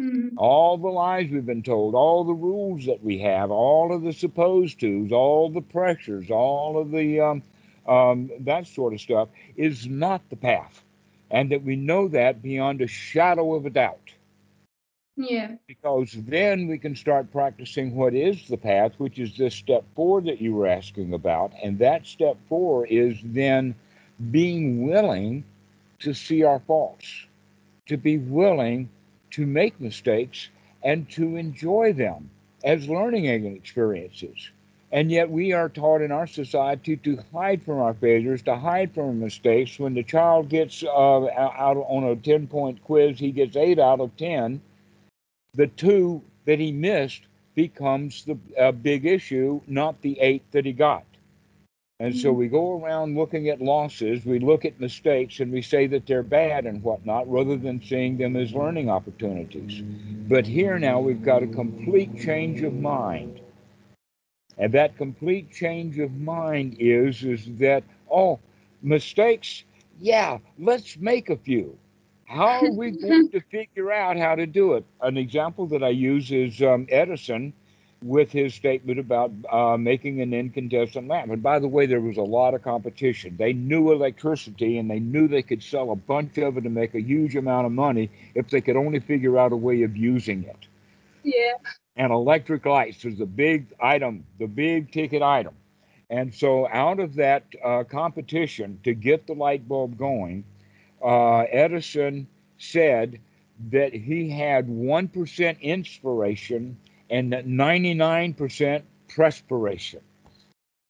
Mm-hmm. All the lies we've been told, all the rules that we have, all of the supposed tos, all the pressures, all of the um, um, that sort of stuff is not the path. And that we know that beyond a shadow of a doubt. Yeah. Because then we can start practicing what is the path, which is this step four that you were asking about. And that step four is then being willing to see our faults, to be willing to make mistakes and to enjoy them as learning experiences. And yet, we are taught in our society to hide from our failures, to hide from our mistakes. When the child gets uh, out on a 10 point quiz, he gets 8 out of 10 the two that he missed becomes the uh, big issue, not the eight that he got. And so we go around looking at losses, we look at mistakes, and we say that they're bad and whatnot, rather than seeing them as learning opportunities. But here now we've got a complete change of mind. And that complete change of mind is, is that, oh, mistakes, yeah, let's make a few. How are we going to figure out how to do it? An example that I use is um, Edison with his statement about uh, making an incandescent lamp. And by the way, there was a lot of competition. They knew electricity and they knew they could sell a bunch of it and make a huge amount of money if they could only figure out a way of using it. Yeah. And electric lights was the big item, the big ticket item. And so, out of that uh, competition to get the light bulb going, uh, Edison said that he had 1% inspiration and 99% perspiration.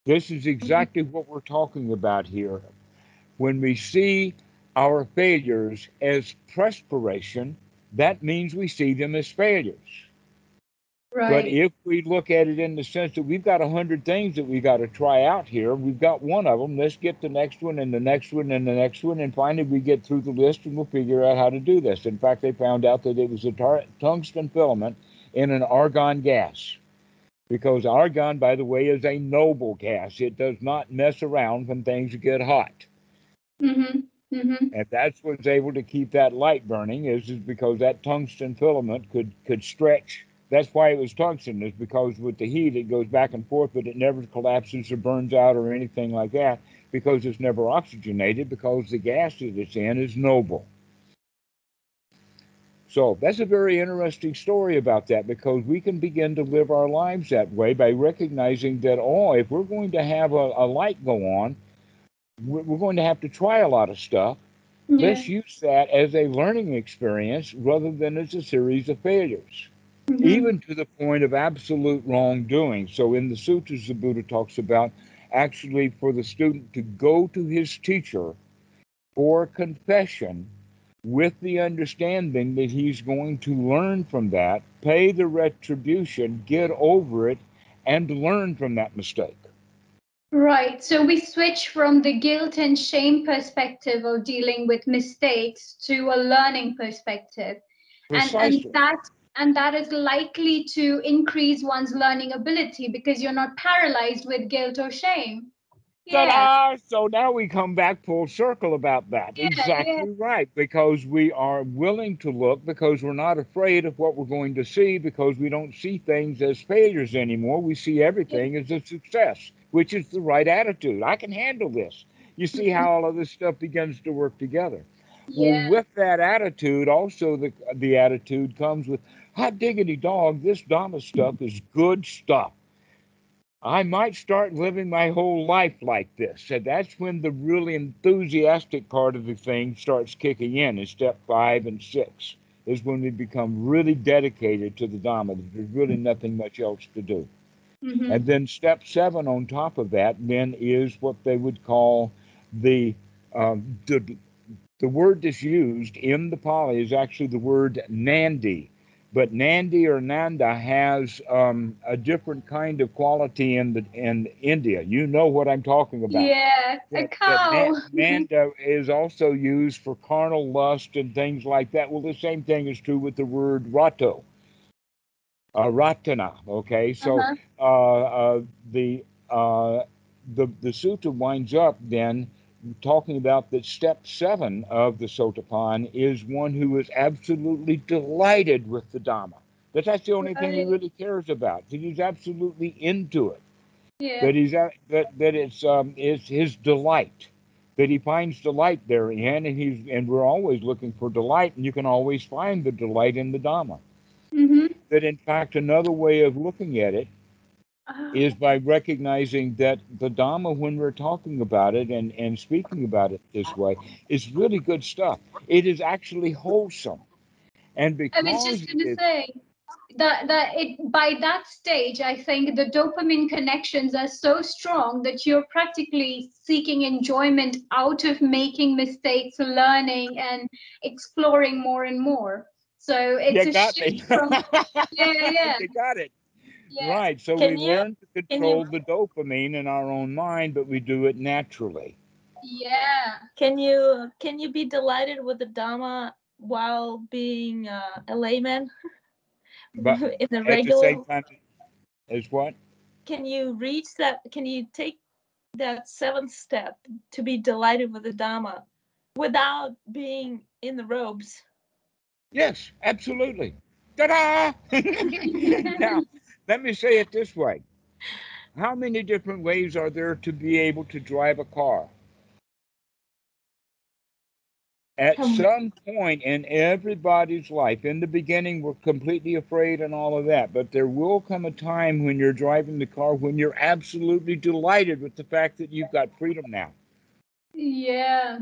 This is mm-hmm. exactly what we're talking about here. When we see our failures as perspiration, that means we see them as failures. Right. But if we look at it in the sense that we've got a hundred things that we got to try out here, we've got one of them. Let's get the next one and the next one and the next one, and finally we get through the list and we'll figure out how to do this. In fact, they found out that it was a tar- tungsten filament in an argon gas, because argon, by the way, is a noble gas. It does not mess around when things get hot. Mm-hmm. Mm-hmm. And that's what's able to keep that light burning is, is because that tungsten filament could could stretch that's why it was tungsten, is because with the heat it goes back and forth, but it never collapses or burns out or anything like that because it's never oxygenated because the gas that it's in is noble. So that's a very interesting story about that because we can begin to live our lives that way by recognizing that, oh, if we're going to have a, a light go on, we're, we're going to have to try a lot of stuff. Yeah. Let's use that as a learning experience rather than as a series of failures, Mhm. even to the point of absolute wrongdoing. So in the sutras, the Buddha talks about actually for the student to go to his teacher for confession with the understanding that he's going to learn from that, pay the retribution, get over it, and learn from that mistake. Right. So we switch from the guilt and shame perspective of dealing with mistakes to a learning perspective. And, and that and that is likely to increase one's learning ability because you're not paralyzed with guilt or shame. Yeah. Ta-da! So now we come back full circle about that. Yeah, exactly yeah. right. Because we are willing to look, because we're not afraid of what we're going to see, because we don't see things as failures anymore. We see everything as a success, which is the right attitude. I can handle this. You see mm-hmm. how all of this stuff begins to work together. Yeah. Well, with that attitude, also the the attitude comes with hot diggity dog. This Dhamma stuff is good stuff. I might start living my whole life like this, So that's when the really enthusiastic part of the thing starts kicking in. In step five and six is when we become really dedicated to the Dhamma. There's really nothing much else to do. Mhm. And then step seven on top of that then is what they would call the um, the, the word that's used in the Pali is actually the word Nandi. But Nandi or Nanda has um, a different kind of quality in the in India. You know what I'm talking about. Yeah, a That- cow. Na- Nanda is also used for carnal lust and things like that. Well, the same thing is true with the word rato, uh, ratana. Okay, so Uh-huh. uh, uh, the uh, the the sutta winds up then talking about that step seven of the sotapan is one who is absolutely delighted with the dhamma. That that's the only thing he really cares about. That he's absolutely into it. Yeah. That he's that that it's um it's his delight. That he finds delight therein, and he's and we're always looking for delight, and you can always find the delight in the dhamma. hmm That in fact, another way of looking at it Is by recognizing that the Dhamma, when we're talking about it and, and speaking about it this way, is really good stuff. It is actually wholesome. And because I was just going to say that that it by that stage, I think the dopamine connections are so strong that you're practically seeking enjoyment out of making mistakes, learning, and exploring more and more. So it's you a shift from yeah, yeah, you got it. Yeah. Right. So Can we you- learn to you- control the dopamine in our own mind, but we do it naturally. Yeah. Can you can you be delighted with the Dhamma while being uh, a layman But in the at regular? the same time as what? Can you reach that? Can you take that seventh step to be delighted with the Dhamma without being in the robes? Yes, absolutely. Ta-da! now, let me say it this way. How many different ways are there to be able to drive a car? At some point in everybody's life, in the beginning, we're completely afraid and all of that, but there will come a time when you're driving the car when you're absolutely delighted with the fact that you've got freedom now. Yeah.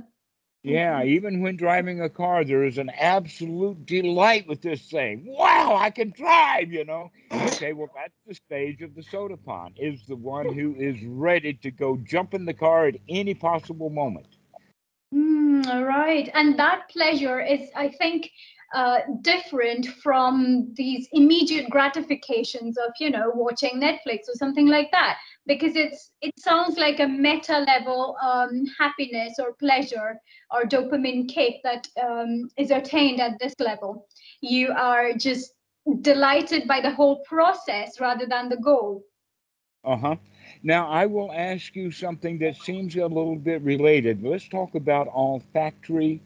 Yeah, even when driving a car, there is an absolute delight with this thing. Wow, I can drive, you know. Okay, well, that's the stage of the sotapan, is the one who is ready to go jump in the car at any possible moment. Mm, all right. And that pleasure is, I think, uh, different from these immediate gratifications of, you know, watching Netflix or something like that, because it's it sounds like a meta level um, happiness or pleasure or dopamine kick that um, is attained at this level. You are just delighted by the whole process rather than the goal. Uh huh. Now, I will ask you something that seems a little bit related. Let's talk about olfactory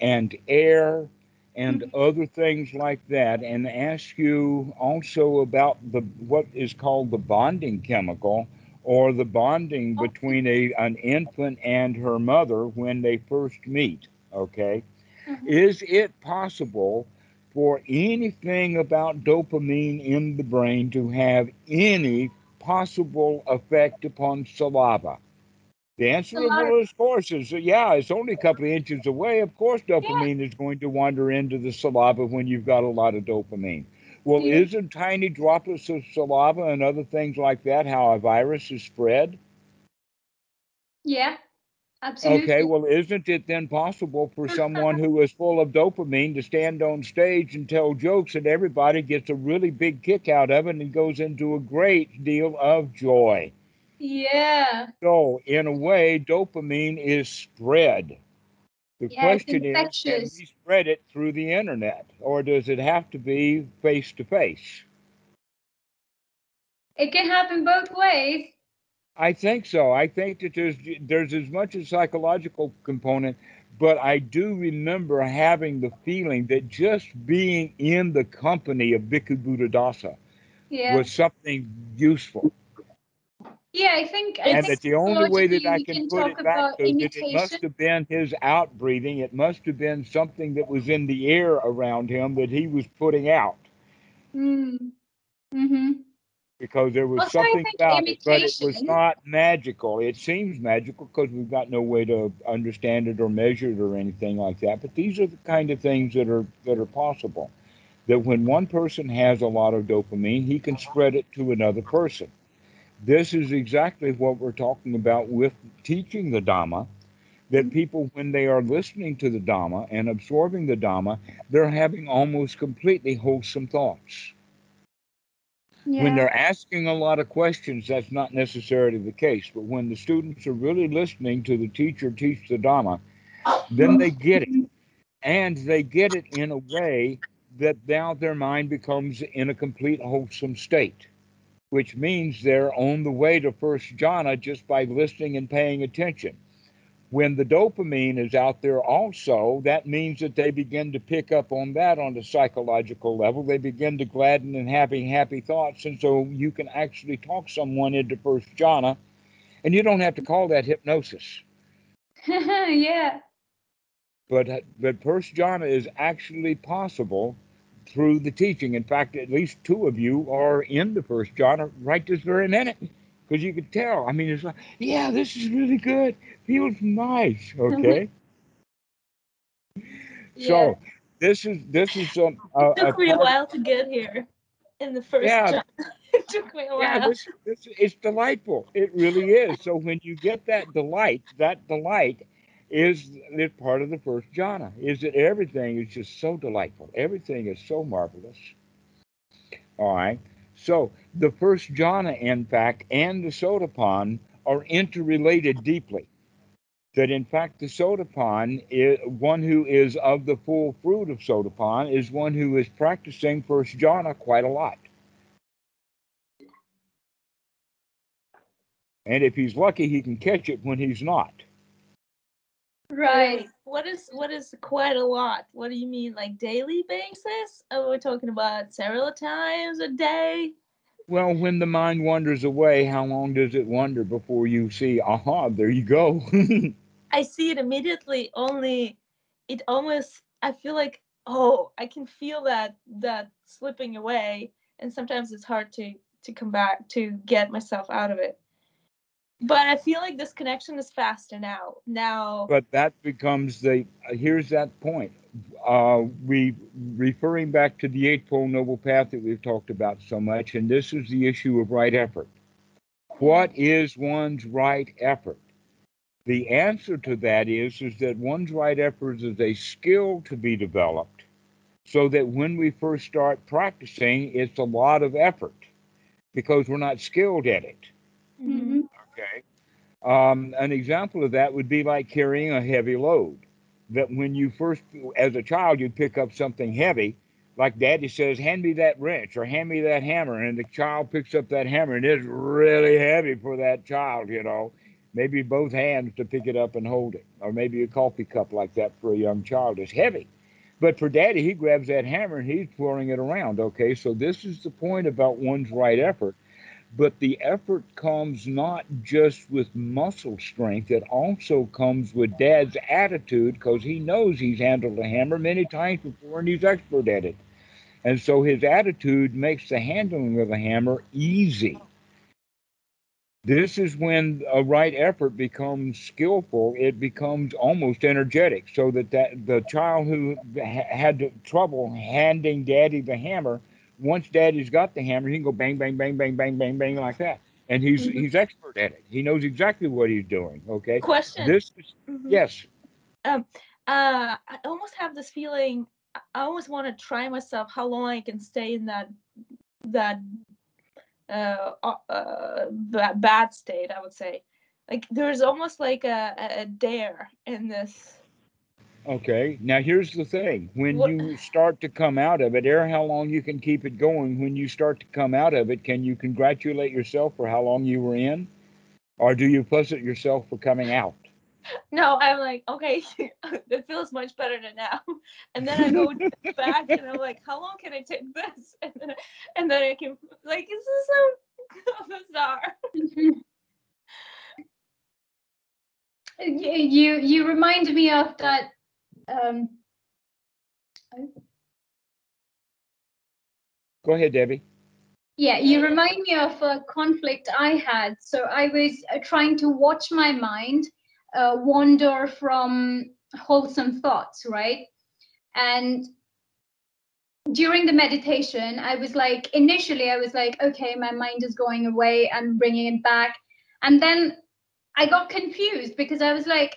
and air and other things like that, and ask you also about the what is called the bonding chemical or the bonding between a an infant and her mother when they first meet. Okay, Mhm. is it possible for anything about dopamine in the brain to have any possible effect upon saliva? The answer of of course is yeah, it's only a couple of inches away. Of course, dopamine is going to wander into the saliva when you've got a lot of dopamine. Well, Yeah. isn't tiny droplets of saliva and other things like that how a virus is spread? Yeah, absolutely. Okay, well, isn't it then possible for someone who is full of dopamine to stand on stage and tell jokes and everybody gets a really big kick out of it and goes into a great deal of joy? yeah. So, in a way, dopamine is spread. The Yeah, question is, can we spread it through the internet, or does it have to be face to face? It can happen both ways. I think so. I think that there's there's as much a psychological component, but I do remember having the feeling that just being in the company of Bhikkhu Buddhadasa Yeah. was something useful, Yeah, I think I and think that the only way that I can can put it back to that it must have been his out breathing. It must have been something that was in the air around him that he was putting out. Mm. hmm because there was Also, something about it, but it was not magical. It seems magical because we've got no way to understand it or measure it or anything like that. But these are the kind of things that are that are possible. That when one person has a lot of dopamine, he can spread it to another person. This is exactly what we're talking about with teaching the Dhamma. That mm-hmm. people, when they are listening to the Dhamma and absorbing the Dhamma, they're having almost completely wholesome thoughts Yeah. when they're asking a lot of questions, that's not necessarily the case. But when the students are really listening to the teacher teach the Dhamma, then they mm-hmm. get it. And they get it in a way that now their mind becomes in a complete wholesome state, which means they're on the way to first jhana uh, just by listening and paying attention. When the dopamine is out there also, that means that they begin to pick up on that on the psychological level. They begin to gladden and having happy thoughts. And so you can actually talk someone into first jhana, and you don't have to call that hypnosis. yeah. But uh, but first jhana is actually possible through the teaching. In fact, at least two of you are in the first jhana right this very minute. Because you could tell. I mean, it's like, yeah, this is really good. Feels nice. Okay. Yeah. So this is this is um, a, it took a me a while to get here in the first Yeah. job. it took me a while. Yeah, this, this it's delightful. It really is. So when you get that delight, that delight is is part of the first jhana. Is that everything is just so delightful. Everything is so marvelous. All right. So the first jhana, in fact, and the sotapan are interrelated deeply. That in fact the sotapan one who is of the full fruit of sotapan is one who is practicing first jhana quite a lot. And if he's lucky, he can catch it when he's not. Right. What is what is quite a lot? What do you mean, like daily basis? Oh, Are we talking about several times a day? Well, when the mind wanders away, how long does it wander before you see, aha, there you go? I see it immediately. Only it almost. I feel like oh, I can feel that that slipping away, and sometimes it's hard to to come back to get myself out of it. But I feel like this connection is faster now. Now, but that becomes the, uh, here's that point. Uh, we, referring back to the Eightfold Noble Path that we've talked about so much, and this is the issue of right effort. What is one's right effort? The answer to that is, is that one's right effort is a skill to be developed so that when we first start practicing, it's a lot of effort because we're not skilled at it. hmm Okay. Um, an example of that would be like carrying a heavy load. That when you first, as a child, you pick up something heavy, like daddy says, hand me that wrench or hand me that hammer. And the child picks up that hammer and it's really heavy for that child, you know. Maybe both hands to pick it up and hold it. Or maybe a coffee cup like that for a young child is heavy. But for daddy, he grabs that hammer and he's twirling it around. Okay. So this is the point about one's right effort but the effort comes not just with muscle strength, it also comes with dad's attitude because he knows he's handled a hammer many times before and he's expert at it. And so his attitude makes the handling of a hammer easy. This is when a right effort becomes skillful. It becomes almost energetic, so that, that the child who ha- had trouble handing daddy the hammer, once daddy's got the hammer, he can go bang, bang, bang, bang, bang, bang, bang like that, and he's Mhm. he's expert at it. He knows exactly what he's doing. Okay. Question. This is Mhm. yes. uh, I almost have this feeling. I I always want to try myself how long I can stay in that that uh, uh, bad state. I would say, like there's almost like a, a- a dare in this. Okay. Now here's the thing: when What- you start to come out of it, air how long you can keep it going. When you start to come out of it, can you congratulate yourself for how long you were in, or do you fuss at yourself for coming out? No, I'm like, okay, it feels much better than now. And then I go back and I'm like, how long can I take this? And then, and then I can like, this is so bizarre. you you you remind me of that um Go ahead, Debbie. yeah you remind me of a conflict i had. So i was uh, trying to watch my mind uh, wander from wholesome thoughts right? And during the meditation i was like initially i was like okay my mind is going away i'm bringing it back. And then i got confused because i was like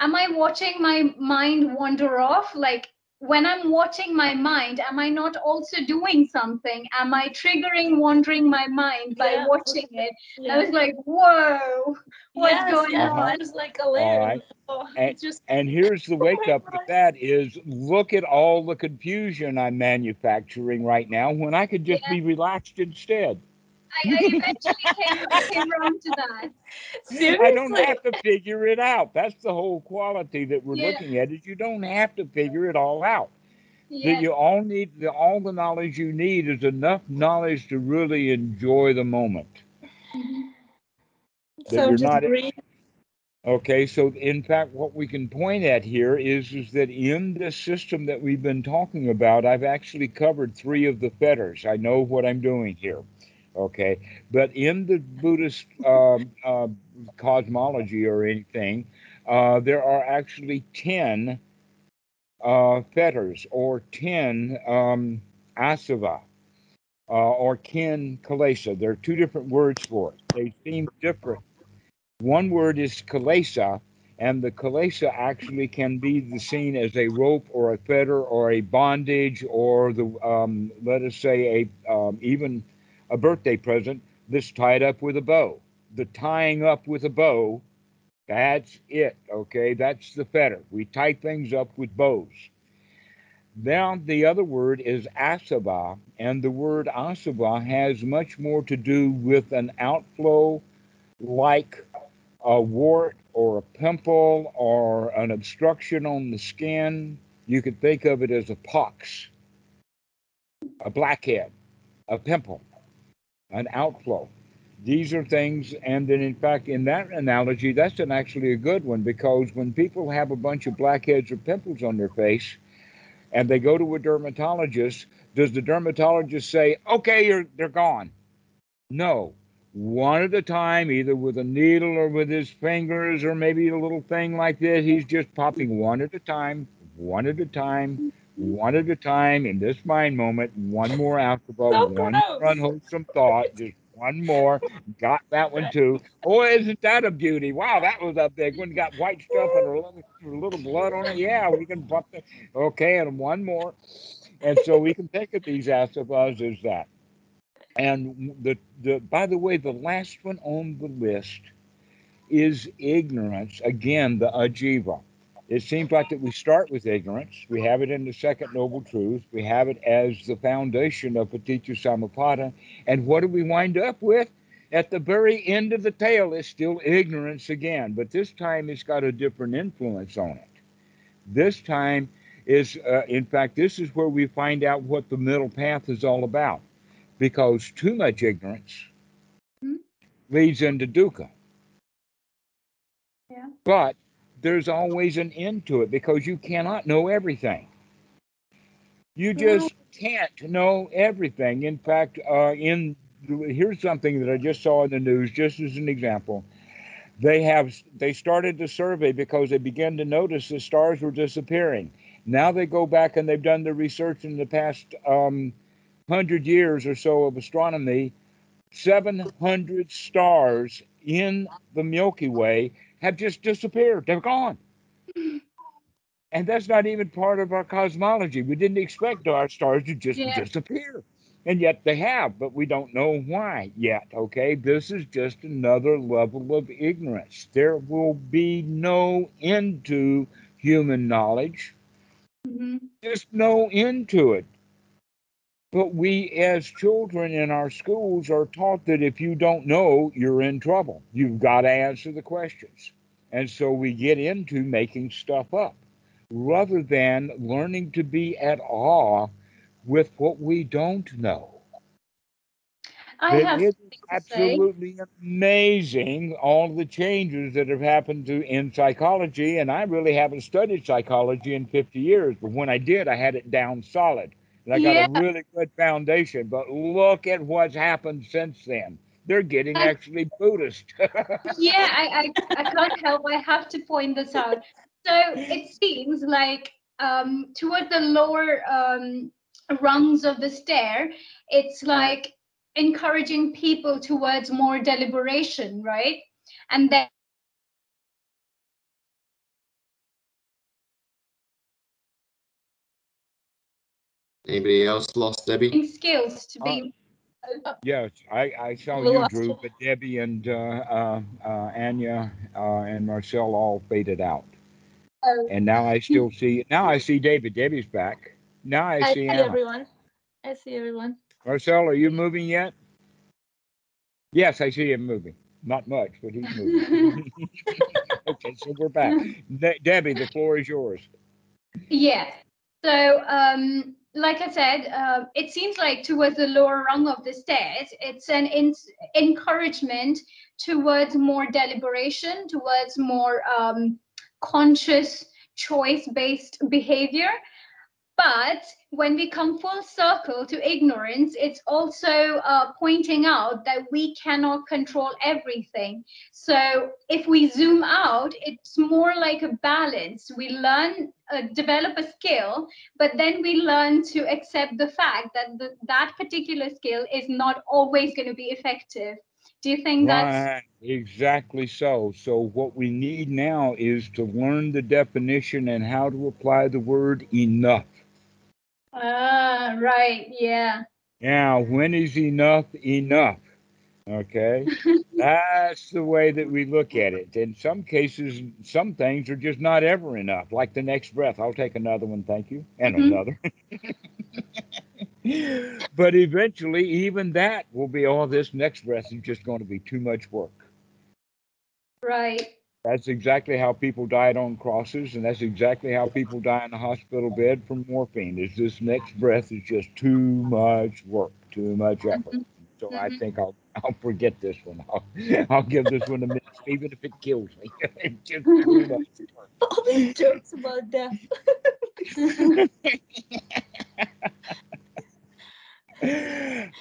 am i watching my mind wander off like when i'm watching my mind am i not also doing something am i triggering wandering my mind by Yeah. watching it Yeah. i was like whoa what's yes, going yes, on? I was like a layer. right. Oh, And- just And here's the oh wake up with that is look at all the confusion I'm manufacturing right now when I could just be relaxed instead. I, I eventually came, came around to that seriously. I don't have to figure it out. That's the whole quality that we're Yeah. looking at is you don't have to figure it all out. yeah That you all need the all the knowledge you need is enough knowledge to really enjoy the moment. So you're just not- breathe. Okay, so in fact, what we can point at here is is that in this system that we've been talking about, I've actually covered three of the fetters. I know what I'm doing here. Okay, but in the Buddhist um, uh, cosmology or anything, uh, there are actually ten uh, fetters or ten um, asava uh, or kin kalesa. There are two different words for it. They seem different. One word is kalesa, and the kalesa actually can be seen as a rope or a fetter or a bondage or the um, let us say a um, even a birthday present that's tied up with a bow. The tying up with a bow, that's it. Okay, that's the fetter. We tie things up with bows. Now the other word is asava, and the word asava has much more to do with an outflow like a wart or a pimple or an obstruction on the skin. You could think of it as a pox, a blackhead, a pimple, an outflow. These are things, and then in fact, in that analogy, that's an actually a good one because when people have a bunch of blackheads or pimples on their face and they go to a dermatologist, does the dermatologist say, okay, you're, they're gone? No, one at a time, either with a needle or with his fingers, or maybe a little thing like this. He's just popping one at a time, one at a time, one at a time in this mind moment. One more alcohol, So one gross. unwholesome thought, just one more. Got that one too. Oh, isn't that a beauty? Wow, that was a big one. Got white stuff and a little, a little blood on it. Yeah, we can bump it. Okay, and one more. And so we can think of these asavas as that. And the, the by the way, the last one on the list is ignorance. Again, the avijja. It seems like that we start with ignorance. We have it in the second noble truth. We have it as the foundation of Paticca Samuppada. And what do we wind up with? At the very end of the tale is still ignorance again, but this time it's got a different influence on it. This time is, uh, in fact, this is where we find out what the middle path is all about because too much ignorance leads into dukkha. Yeah. But there's always an end to it because you cannot know everything. You just can't know everything. In fact, uh, in here's something that I just saw in the news, just as an example. They have they started the survey because they began to notice the stars were disappearing. Now they go back and they've done the research in the past um, hundred years or so of astronomy. 700 stars in the Milky Way have just disappeared. They're gone. And that's not even part of our cosmology. We didn't expect our stars to just Yeah. disappear. And yet they have, but we don't know why yet. Okay. This is just another level of ignorance. There will be no end to human knowledge, Mhm. just no end to it. But we, as children in our schools, are taught that if you don't know, you're in trouble. You've got to answer the questions. And so we get into making stuff up rather than learning to be at awe with what we don't know. I It have is to say. absolutely amazing all the changes that have happened to in psychology and i really haven't studied psychology in 50 years but when i did i had it down solid and i got Yeah. a really good foundation but look at what's happened since then they're getting actually buddhist yeah, I, I, I can't help. I have to point this out. So it seems like um, toward the lower um, rungs of the stair, it's like encouraging people towards more deliberation, right? And then Anybody else lost Debbie? skills to be. yes i i saw you drew you. but debbie and uh, uh, uh, anya uh, and marcel all faded out Oh. and now i still see now i see david debbie's back now i I see see Anna. everyone. I see everyone. Marcel, are you moving yet? Yes, I see him moving. Not much, but he's moving. okay, so we're back. De- Debbie, the floor is yours. Yeah. So, um, like I said, uh, it seems like towards the lower rung of the stairs, it's an in- encouragement towards more deliberation, towards more um, conscious, choice based behavior. But when we come full circle to ignorance, it's also uh, pointing out that we cannot control everything. So if we zoom out, it's more like a balance. We learn, uh, develop a skill, but then we learn to accept the fact that the, that particular skill is not always going to be effective. Do you think that's exactly so. So what we need now is to learn the definition and how to apply the word enough. Ah right? Yeah. Now, when is enough enough? Okay, that's the way that we look at it. In some cases, some things are just not ever enough. Like the next breath, I'll take another one, thank you, and Mhm. another. but eventually, even that will be, oh, this next breath is just going to be too much work. Right. That's exactly how people died on crosses, and that's exactly how people die in a hospital bed from morphine. Is this next breath is just too much work, too much effort. So I Mhm. think I'll I'll forget this one. I'll, I'll give this one a miss, even if it kills me. Just too much work. All these jokes about death.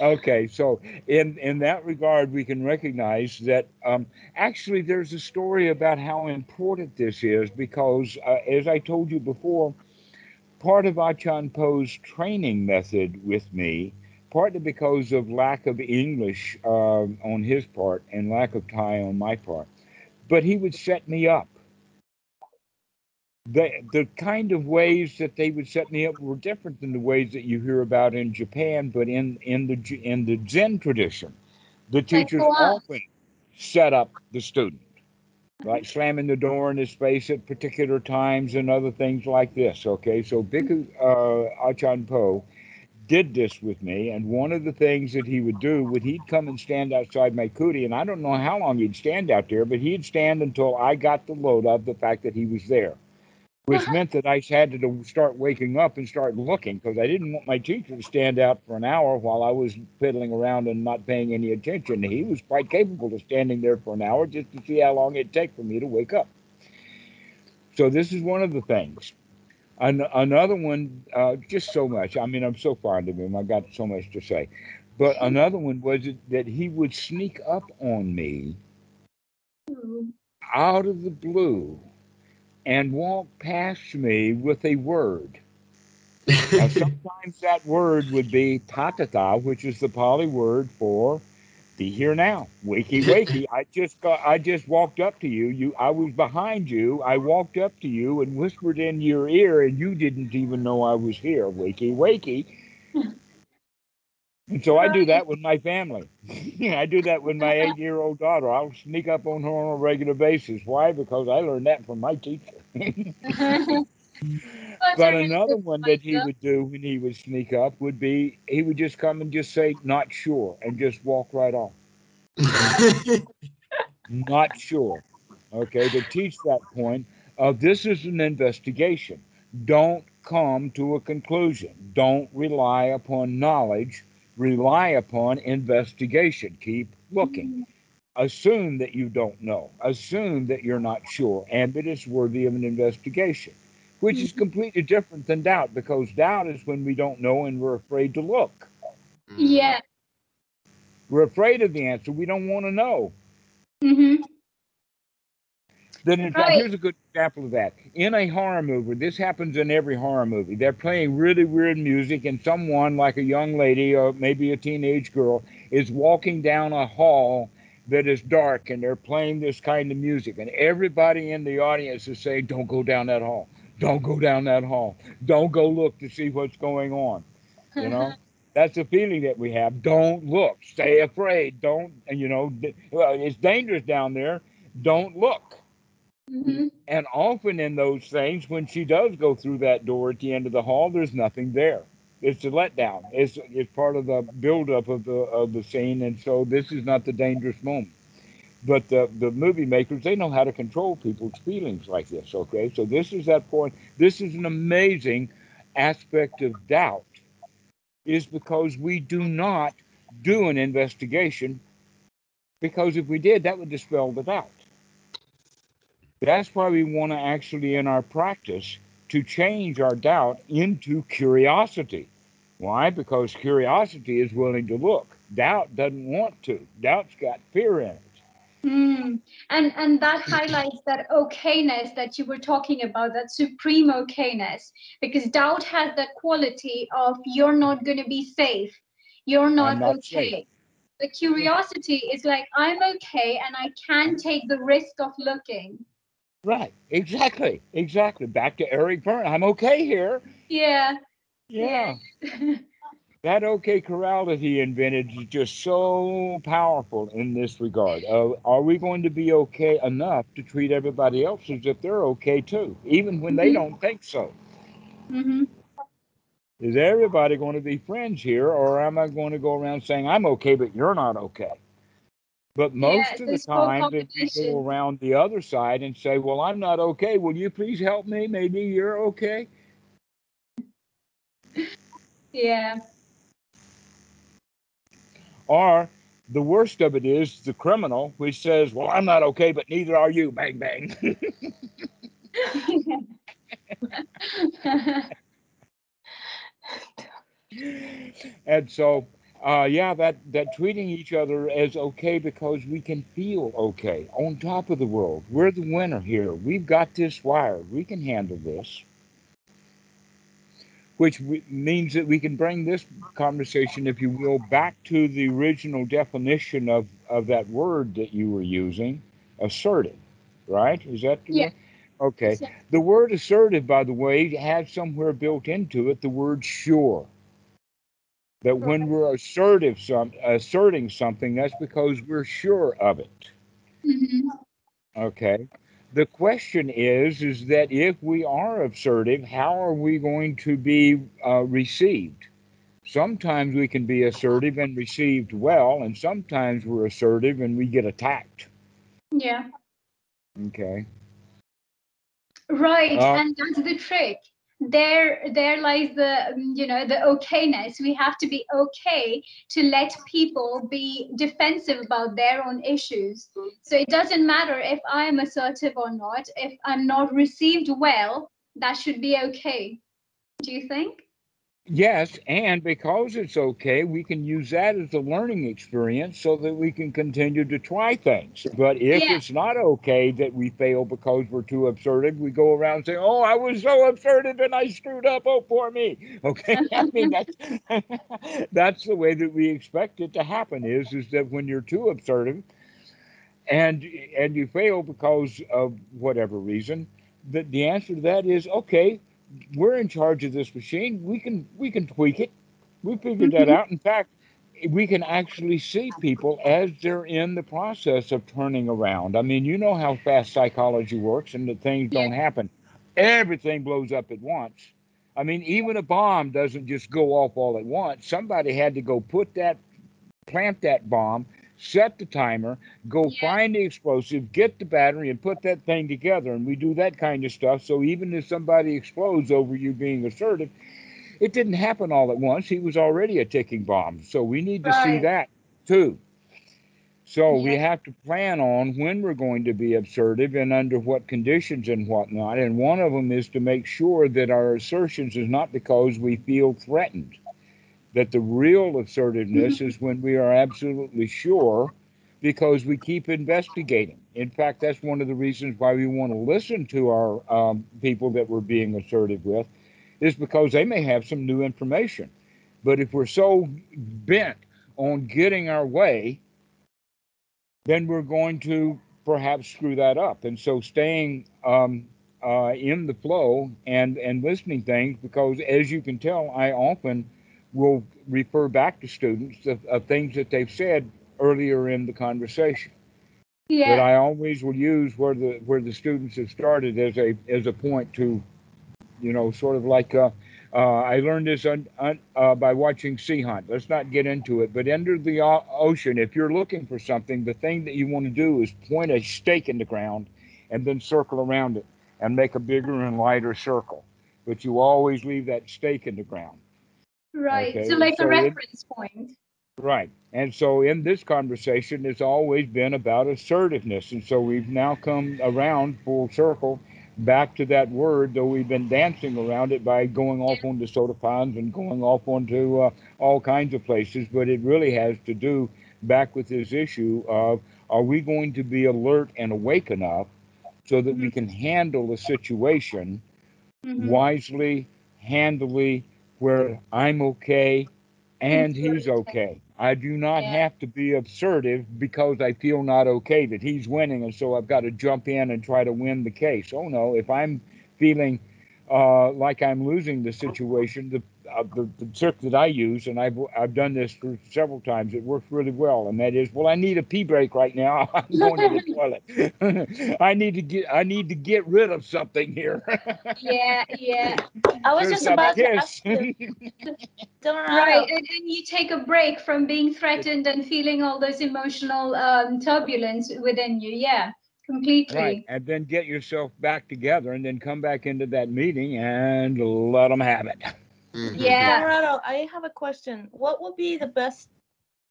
Okay, so in in that regard, we can recognize that um, actually there's a story about how important this is because, uh, as I told you before, part of Achan Po's training method with me, partly because of lack of English um on his part and lack of Thai on my part, but he would set me up. The, the kind of ways that they would set me up were different than the ways that you hear about in Japan, but in, in the in the Zen tradition, the teachers often set up the student, like slamming the door in his face at particular times and other things like this. Okay, so Bhikkhu uh, Achan Po did this with me, and one of the things that he would do would he'd come and stand outside my kuti, and I don't know how long he'd stand out there, but he'd stand until I got the load of the fact that he was there. Which meant that I had to start waking up and start looking because I didn't want my teacher to stand out for an hour while I was fiddling around and not paying any attention. He was quite capable of standing there for an hour just to see how long it'd take for me to wake up. So this is one of the things. An- another one, uh, just so much. I mean, I'm so fond of him. I got so much to say. But another one was that he would sneak up on me out of the blue and walk past me with a word. Now, sometimes that word would be tathata, which is the Pali word for be here now. Wakey wakey. I just got I just walked up to you. You I was behind you. I walked up to you and whispered in your ear and you didn't even know I was here. Wakey wakey. And so I do that with my family. I do that with my eight year old daughter. I'll sneak up on her on a regular basis. Why? Because I learned that from my teacher. but another one that he would do when he would sneak up would be he would just come and just say, not sure, and just walk right off. not sure. Okay, to teach that point of this is an investigation. Don't come to a conclusion. Don't rely upon knowledge. Rely upon investigation. Keep looking. Assume that you don't know. Assume that you're not sure and that it's worthy of an investigation, which is completely different than doubt because doubt is when we don't know and we're afraid to look. yeah. We're afraid of the answer. We don't want to know. hmm Then, in fact, Right. here's a good example of that. In a horror movie, this happens in every horror movie. They're playing really weird music, and someone, like a young lady or maybe a teenage girl, is walking down a hall that is dark, and they're playing this kind of music. And everybody in the audience is saying, Don't go down that hall. Don't go down that hall. Don't go look to see what's going on. You know? That's the feeling that we have. Don't look. Stay afraid. Don't, and you know, well, it's dangerous down there. Don't look. hmm And often in those things, when she does go through that door at the end of the hall, there's nothing there. It's a letdown. It's it's part of the buildup of the of the scene, and so this is not the dangerous moment. But the the movie makers they know how to control people's feelings like this. Okay, so this is that point. This is an amazing aspect of doubt, is because we do not do an investigation. Because if we did, that would dispel the doubt. That's why we want to actually, in our practice, to change our doubt into curiosity. Why? Because curiosity is willing to look. Doubt doesn't want to. Doubt's got fear in it. Mm. And and that highlights that okayness that you were talking about, that supreme okayness, because doubt has that quality of you're not going to be safe, you're not, not okay. safe. The curiosity is like I'm okay and I can take the risk of looking. Right. Exactly. Exactly. Back to Eric Berne. I'm okay here. Yeah. Yeah. That okay corral that he invented is just so powerful in this regard. Uh, are we going to be okay enough to treat everybody else as if they're okay too, even when they Mhm. don't think so? hmm Is everybody going to be friends here, or am I going to go around saying I'm okay, but you're not okay? But most Yeah, of the time, we combination. go around the other side and say, "Well, I'm not okay. Will you please help me? Maybe you're okay." Yeah. Or the worst of it is the criminal, which says, "Well, I'm not okay, but neither are you." Bang bang. and so, uh, yeah, that that treating each other as okay because we can feel okay on top of the world. We're the winner here. We've got this wired. We can handle this. Which w- means that we can bring this conversation, if you will, back to the original definition of, of that word that you were using, assertive, right? Is that Yeah. Okay. Yeah. The word assertive, by the way, has somewhere built into it the word sure. That when we're assertive, some asserting something, that's because we're sure of it. Mhm. Okay. The question is, is that if we are assertive, how are we going to be uh, received? Sometimes we can be assertive and received well, and sometimes we're assertive and we get attacked. Yeah. Okay. Right, Uh, and that's the trick. There, there lies the um, you know the okayness. We have to be okay to let people be defensive about their own issues. So it doesn't matter if I am assertive or not. If I'm not received well, that should be okay. Do you think? Yes, and because it's okay, we can use that as a learning experience so that we can continue to try things. But if Yeah. it's not okay that we fail because we're too assertive, we go around saying, "Oh, I was so assertive and I screwed up. Oh, poor me." Okay, I mean that's that's the way that we expect it to happen. Is is that when you're too assertive, and and you fail because of whatever reason, that the answer to that is okay we're in charge of this machine. We can we can tweak it. We figured that mm-hmm. out. In fact, we can actually see people as they're in the process of turning around. I mean, you know how fast psychology works, and that things don't happen. Everything blows up at once. I mean, even a bomb doesn't just go off all at once. Somebody had to go put that, plant that bomb, set the timer, go Yeah. find the explosive, get the battery, and put that thing together. And we do that kind of stuff. So even if somebody explodes over you being assertive, it didn't happen all at once. He was already a ticking bomb. So we need to see that too. So we have to plan on when we're going to be assertive and under what conditions and whatnot. And one of them is to make sure that our assertions is not because we feel threatened. That the real assertiveness is when we are absolutely sure because we keep investigating. In fact, that's one of the reasons why we want to listen to our um, people that we're being assertive with, is because they may have some new information. But if we're so bent on getting our way, then we're going to perhaps screw that up. And so staying um, uh, in the flow and, and listening things, because as you can tell, I often will refer back to students of, of things that they've said earlier in the conversation. But Yeah. I always will use where the where the students have started as a as a point to, you know, sort of like uh, uh, I learned this un, un, uh, by watching Sea Hunt. Let's not get into it, but under the o- ocean, if you're looking for something, the thing that you want to do is point a stake in the ground, and then circle around it and make a bigger and lighter circle. But you always leave that stake in the ground. Right. Okay, So like so a it- reference point. Right. And so in this conversation, it's always been about assertiveness. And so we've now come around full circle back to that word, though we've been dancing around it by going off onto sotapans and going off onto uh, all kinds of places. But it really has to do back with this issue of are we going to be alert and awake enough so that we can handle a situation Mhm. wisely, handily, where I'm okay and he's okay. I do not Yeah. have to be assertive because I feel not okay that he's winning, and so I've got to jump in and try to win the case. Oh no, if I'm feeling uh, like I'm losing the situation, the, uh, the the trick that I use, and I've I've done this for several times, it works really well, and that is, well, I need a pee break right now. I'm going to the toilet. I need to get I need to get rid of something here. Yeah, yeah. I was There's just some about to ask you, Dhammarato, Right. And, and you take a break from being threatened and feeling all those emotional um, turbulence within you. Yeah, completely. Right, and then get yourself back together, and then come back into that meeting and let them have it. Mhm. Yeah. Dhammarato, I have a question. What would be the best?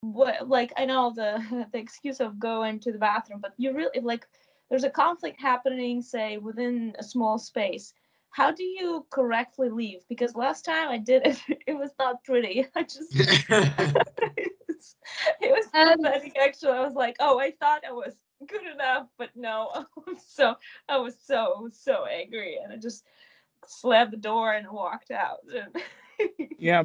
What like I know the the excuse of going to the bathroom, but you really like there's a conflict happening, say within a small space. How do you correctly leave? Because last time I did it, it was not pretty. I just it was, it was Um, pathetic. Actually, I was like, oh, I thought I was good enough, but no. So I was so so angry, and I just slammed the door and walked out. Yeah,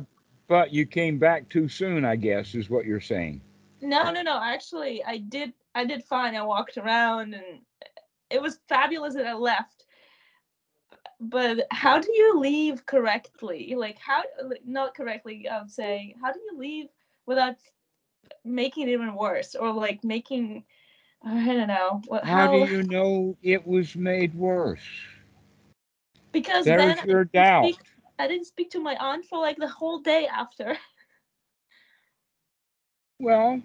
but you came back too soon, I guess, is what you're saying. No, no, no. Actually, I did. I did fine. I walked around, and it was fabulous that I left. But how do you leave correctly? Like how? Not correctly. I'm saying. How do you leave without making it even worse, or like making? I don't know. What, How do you know it was made worse? Because then There's I didn't doubt. speak- I didn't speak to my aunt for like the whole day after. Well,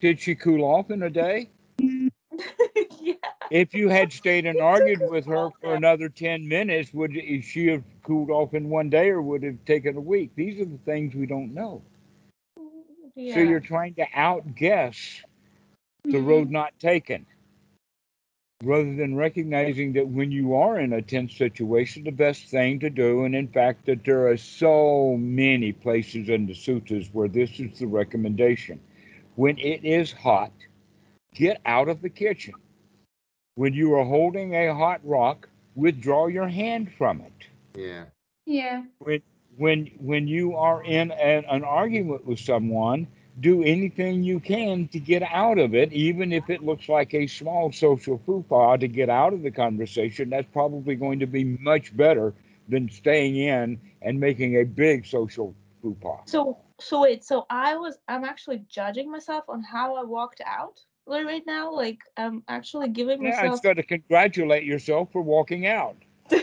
did she cool off in a day? yeah. if you had stayed and argued with her for another 10 minutes, would she have cooled off in one day or would it have taken a week? These are the things we don't know. Yeah. So you're trying to outguess the Mhm. road not taken rather than recognizing that when you are in a tense situation, the best thing to do, and in fact, that there are so many places in the sutras where this is the recommendation. When it is hot, get out of the kitchen. When you are holding a hot rock, withdraw your hand from it. Yeah. Yeah. When when you are in an, an argument with someone, do anything you can to get out of it, even if it looks like a small social faux to get out of the conversation. That's probably going to be much better than staying in and making a big social faux pas. So so wait, so I was I'm actually judging myself on how I walked out like, right now. Like I'm actually giving myself. Yeah, myself got to congratulate yourself for walking out.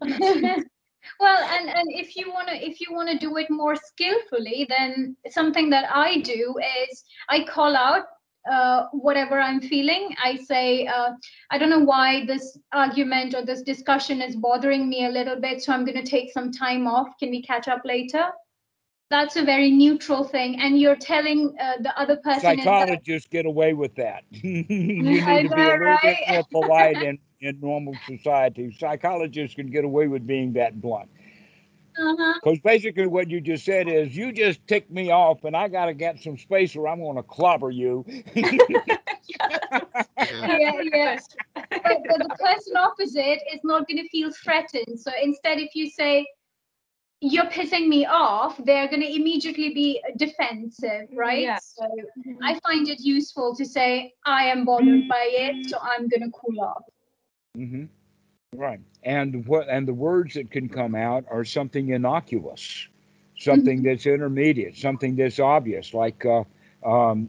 well and and if you want to if you want to do it more skillfully then something that i do is i call out uh, whatever i'm feeling. I say uh, i don't know why this argument or this discussion is bothering me a little bit so i'm going to take some time off. Can we catch up later that's a very neutral thing and you're telling uh, the other person is that, Psychologists get away with that. you need I to be a little bit more polite in, in normal society. Psychologists can get away with being that blunt. uh-huh. Because basically, what you just said is, you just ticked me off, and I got to get some space, or I'm going to clobber you. Yeah. yeah yeah but, but the person opposite is not going to feel threatened. So instead, if you say, you're pissing me off, they're going to immediately be defensive, right? Yeah. So I find it useful to say, I am bothered by it, so I'm going to cool off. Mm-hmm. Right, and what and the words that can come out are something innocuous, something that's intermediate, something that's obvious. Like uh, um,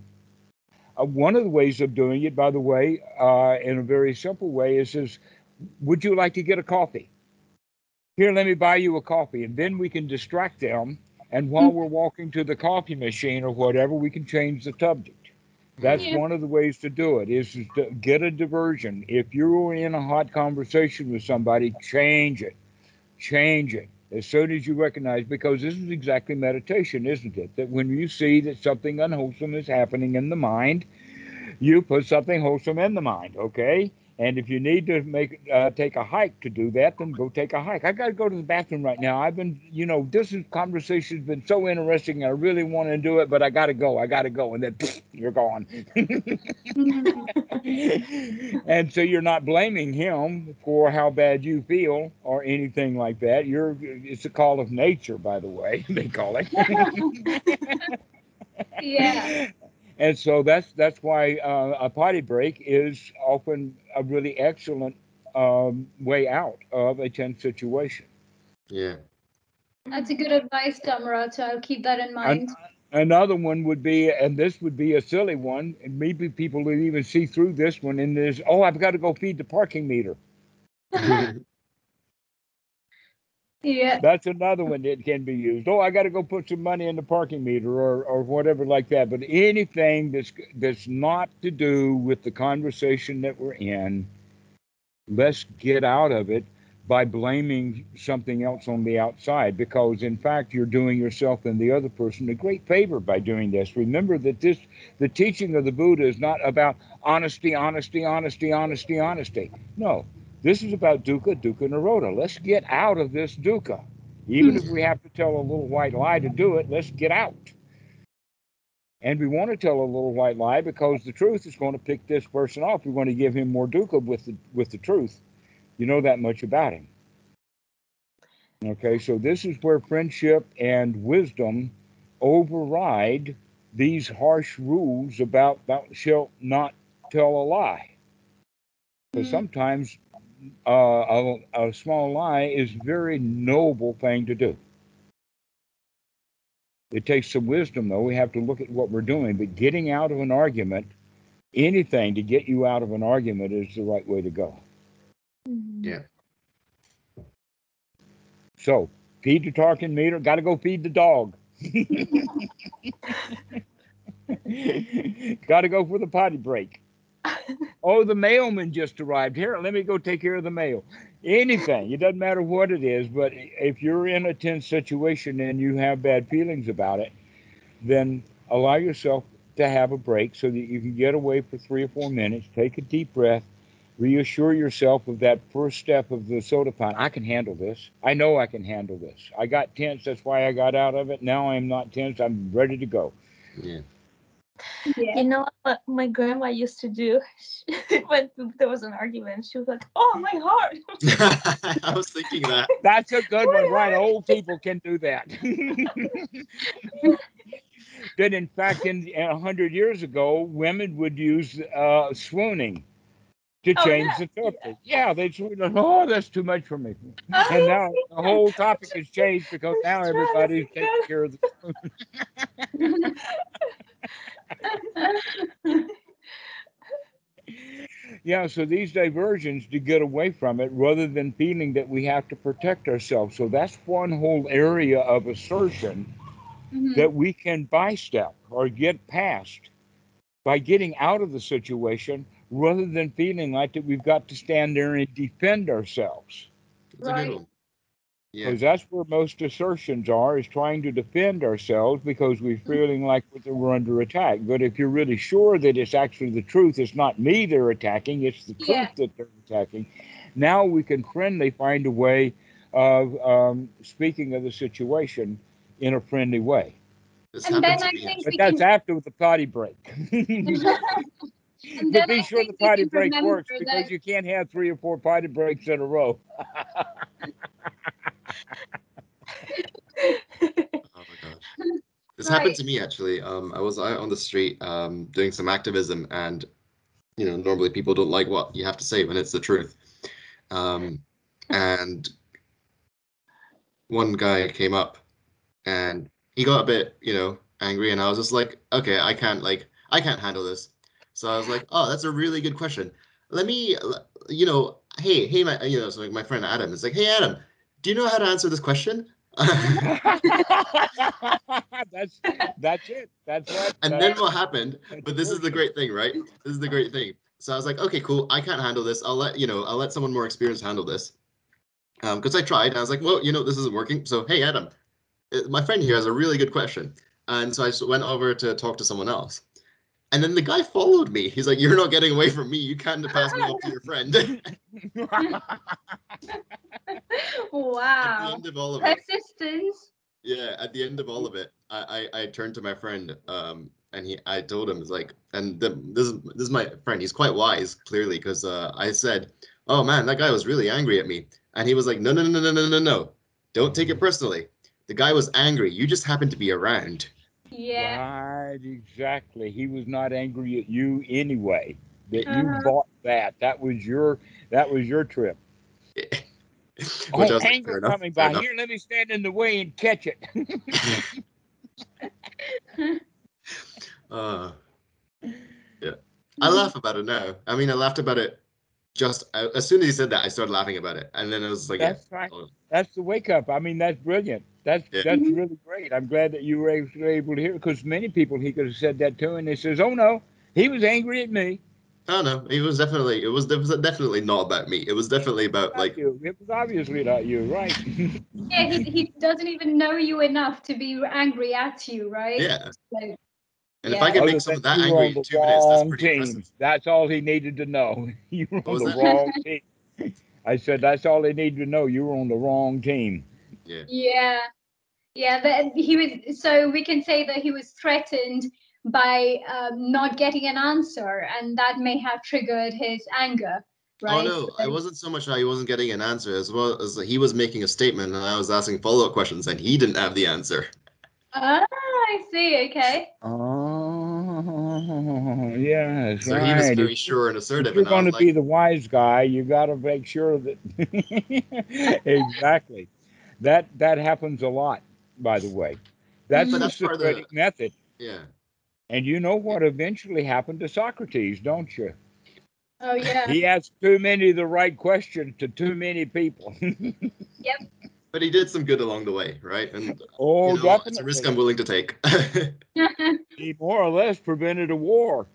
uh, one of the ways of doing it, by the way, uh, in a very simple way, is is Would you like to get a coffee? Here, let me buy you a coffee, and then we can distract them. And while we're walking to the coffee machine or whatever, we can change the subject. That's Yeah. one of the ways to do it is to get a diversion. If you're in a hot conversation with somebody, change it. Change it as soon as you recognize, because this is exactly meditation, isn't it? That when you see that something unwholesome is happening in the mind, you put something wholesome in the mind, okay? And if you need to make uh, take a hike to do that, then go take a hike. I got to go to the bathroom right now. I've been, you know, this is, conversation's been so interesting. I really want to do it, but I got to go. I got to go, and then you're gone. and so you're not blaming him for how bad you feel or anything like that. You're it's a call of nature, by the way, they call it. Yeah. And so that's that's why uh, a potty break is often a really excellent um, way out of a tense situation. Yeah. That's a good advice, Dhammarato. I'll keep that in mind. Another one would be, and this would be a silly one, and maybe people would even see through this one, and there's, oh, I've got to go feed the parking meter. yeah. That's another one that can be used. Oh, I got to go put some money in the parking meter or, or whatever like that. But anything that's that's not to do with the conversation that we're in, let's get out of it by blaming something else on the outside because in fact you're doing yourself and the other person a great favor by doing this remember that this the teaching of the buddha is not about honesty honesty honesty honesty honesty no this is about dukkha, dukkha, nirodha. Let's get out of this dukkha. Even if we have to tell a little white lie to do it, let's get out. And we want to tell a little white lie because the truth is going to pick this person off. We want to give him more dukkha with the with the truth. You know that much about him. Okay, so this is where friendship and wisdom override these harsh rules about thou shalt not tell a lie. Because Mm. sometimes uh, a, a small lie is a very noble thing to do. It takes some wisdom, though. We have to look at what we're doing. But getting out of an argument, anything to get you out of an argument is the right way to go. Yeah. So, feed the talking meter. Got to go feed the dog. Got to go for the potty break. Oh, the mailman just arrived. Here, let me go take care of the mail. Anything. It doesn't matter what it is, but if you're in a tense situation and you have bad feelings about it, then allow yourself to have a break so that you can get away for three or four minutes, take a deep breath, reassure yourself of that first step of the sotapan. I can handle this. I know I can handle this. I got tense. That's why I got out of it. Now I'm not tense. I'm ready to go. Yeah. Yeah. You know what my grandma used to do when there was an argument? She was like, "Oh, my heart." I was thinking that. That's a good one, right? Old people can do that. that in fact, in a hundred years ago, women would use uh, swooning to Oh, change yeah, the topic. Yeah, they swoon. Oh, that's too much for me. And now the whole topic has changed because now That's right, everybody's taking care of the. Yeah, so these diversions to get away from it rather than feeling that we have to protect ourselves. So that's one whole area of assertion Mhm. that we can bystep or get past by getting out of the situation rather than feeling like that we've got to stand there and defend ourselves. It's Right. Good one. Yeah. Because that's where most assertions are, is trying to defend ourselves because we're feeling like we're under attack. But if you're really sure that it's actually the truth, it's not me they're attacking, it's the truth Yeah. that they're attacking. Now we can friendly find a way of um, speaking of the situation in a friendly way. This And then to I me. think But we that's can, after the potty break. and but be I sure the think potty break remember works because that- you can't have three or four potty breaks in a row. Oh my gosh. This happened to me actually. Um, I was out on the street um, doing some activism, and you know, normally people don't like what you have to say when it's the truth. Um, and one guy came up, and he got a bit, you know, angry, and I was just like, okay, I can't like, I can't handle this. So I was like, oh, that's a really good question. Let me, you know, hey, hey, my, you know, so like my friend Adam is like, hey, Adam, do you know how to answer this question? that's that's it. That's what. And uh, then what happened? But this is the great thing, right? This is the great thing. So I was like, okay, cool. I can't handle this. I'll let you know. I'll let someone more experienced handle this. Um, because I tried. And I was like, well, you know, this isn't working. So hey, Adam, uh, my friend here has a really good question. And so I s- went over to talk to someone else. And then the guy followed me. He's like, you're not getting away from me. You can't pass me off to your friend. at the wow. end of all of it, Yeah, at the end of all of it, I I, I turned to my friend, um, and he I told him it's like, and the, this is this is my friend. He's quite wise, clearly, because uh, I said, "Oh man, that guy was really angry at me," and he was like, "No, no, no, no, no, no, no, don't take it personally. The guy was angry. You just happened to be around." Yeah. Right, exactly. He was not angry at you anyway. That you Uh-huh. bought that. That was your that was your trip. Which oh, I was like, anger coming by. Here, let me stand in the way and catch it. Uh, yeah, I laugh about it now. I mean, I laughed about it just I, as soon as he said that. I started laughing about it, and then it was like, yeah, That's right. oh, That's the wake up. I mean, that's brilliant. That's Yeah. that's Mhm. really great. I'm glad that you were able to hear because many people he could have said that to, and they says, "Oh no, he was angry at me." I don't know. It was definitely it was, it was definitely not about me. It was definitely about Not like you. It was obviously not you, right? Yeah, he, he doesn't even know you enough to be angry at you, right? yeah. So, And if I yeah. can make someone than that angry in two minutes, that's pretty team. impressive. That's all he needed to know. you were on the that? wrong team. I said that's all he needed to know. You were on the wrong team. Yeah. Yeah, yeah. That he was. So we can say that he was threatened by um, not getting an answer, and that may have triggered his anger, right? Oh no, So- it wasn't so much that he wasn't getting an answer as well as he was making a statement and I was asking follow-up questions and he didn't have the answer. Ah, I see. Okay. Oh, yes. So he was very sure and assertive. If you're going to like, be the wise guy, you got to make sure that exactly. That that happens a lot, by the way. That's But the that's part of the- method. yeah. And you know what eventually happened to Socrates, don't you? Oh yeah. He asked too many the right questions to too many people. Yep. But he did some good along the way, right? And uh, oh, you know, it's a risk I'm willing to take. He more or less prevented a war.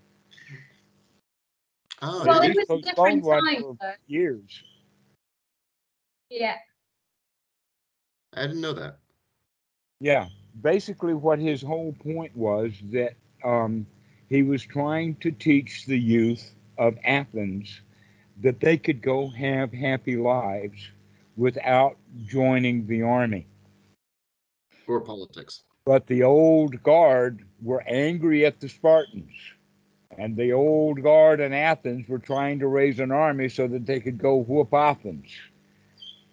Oh, Well, it was a different time. for though. years. Yeah. I didn't know that. Yeah, basically, what his whole point was that um, he was trying to teach the youth of Athens that they could go have happy lives without joining the army. Or politics. But the old guard were angry at the Spartans. And the old guard in Athens were trying to raise an army so that they could go whoop Athens.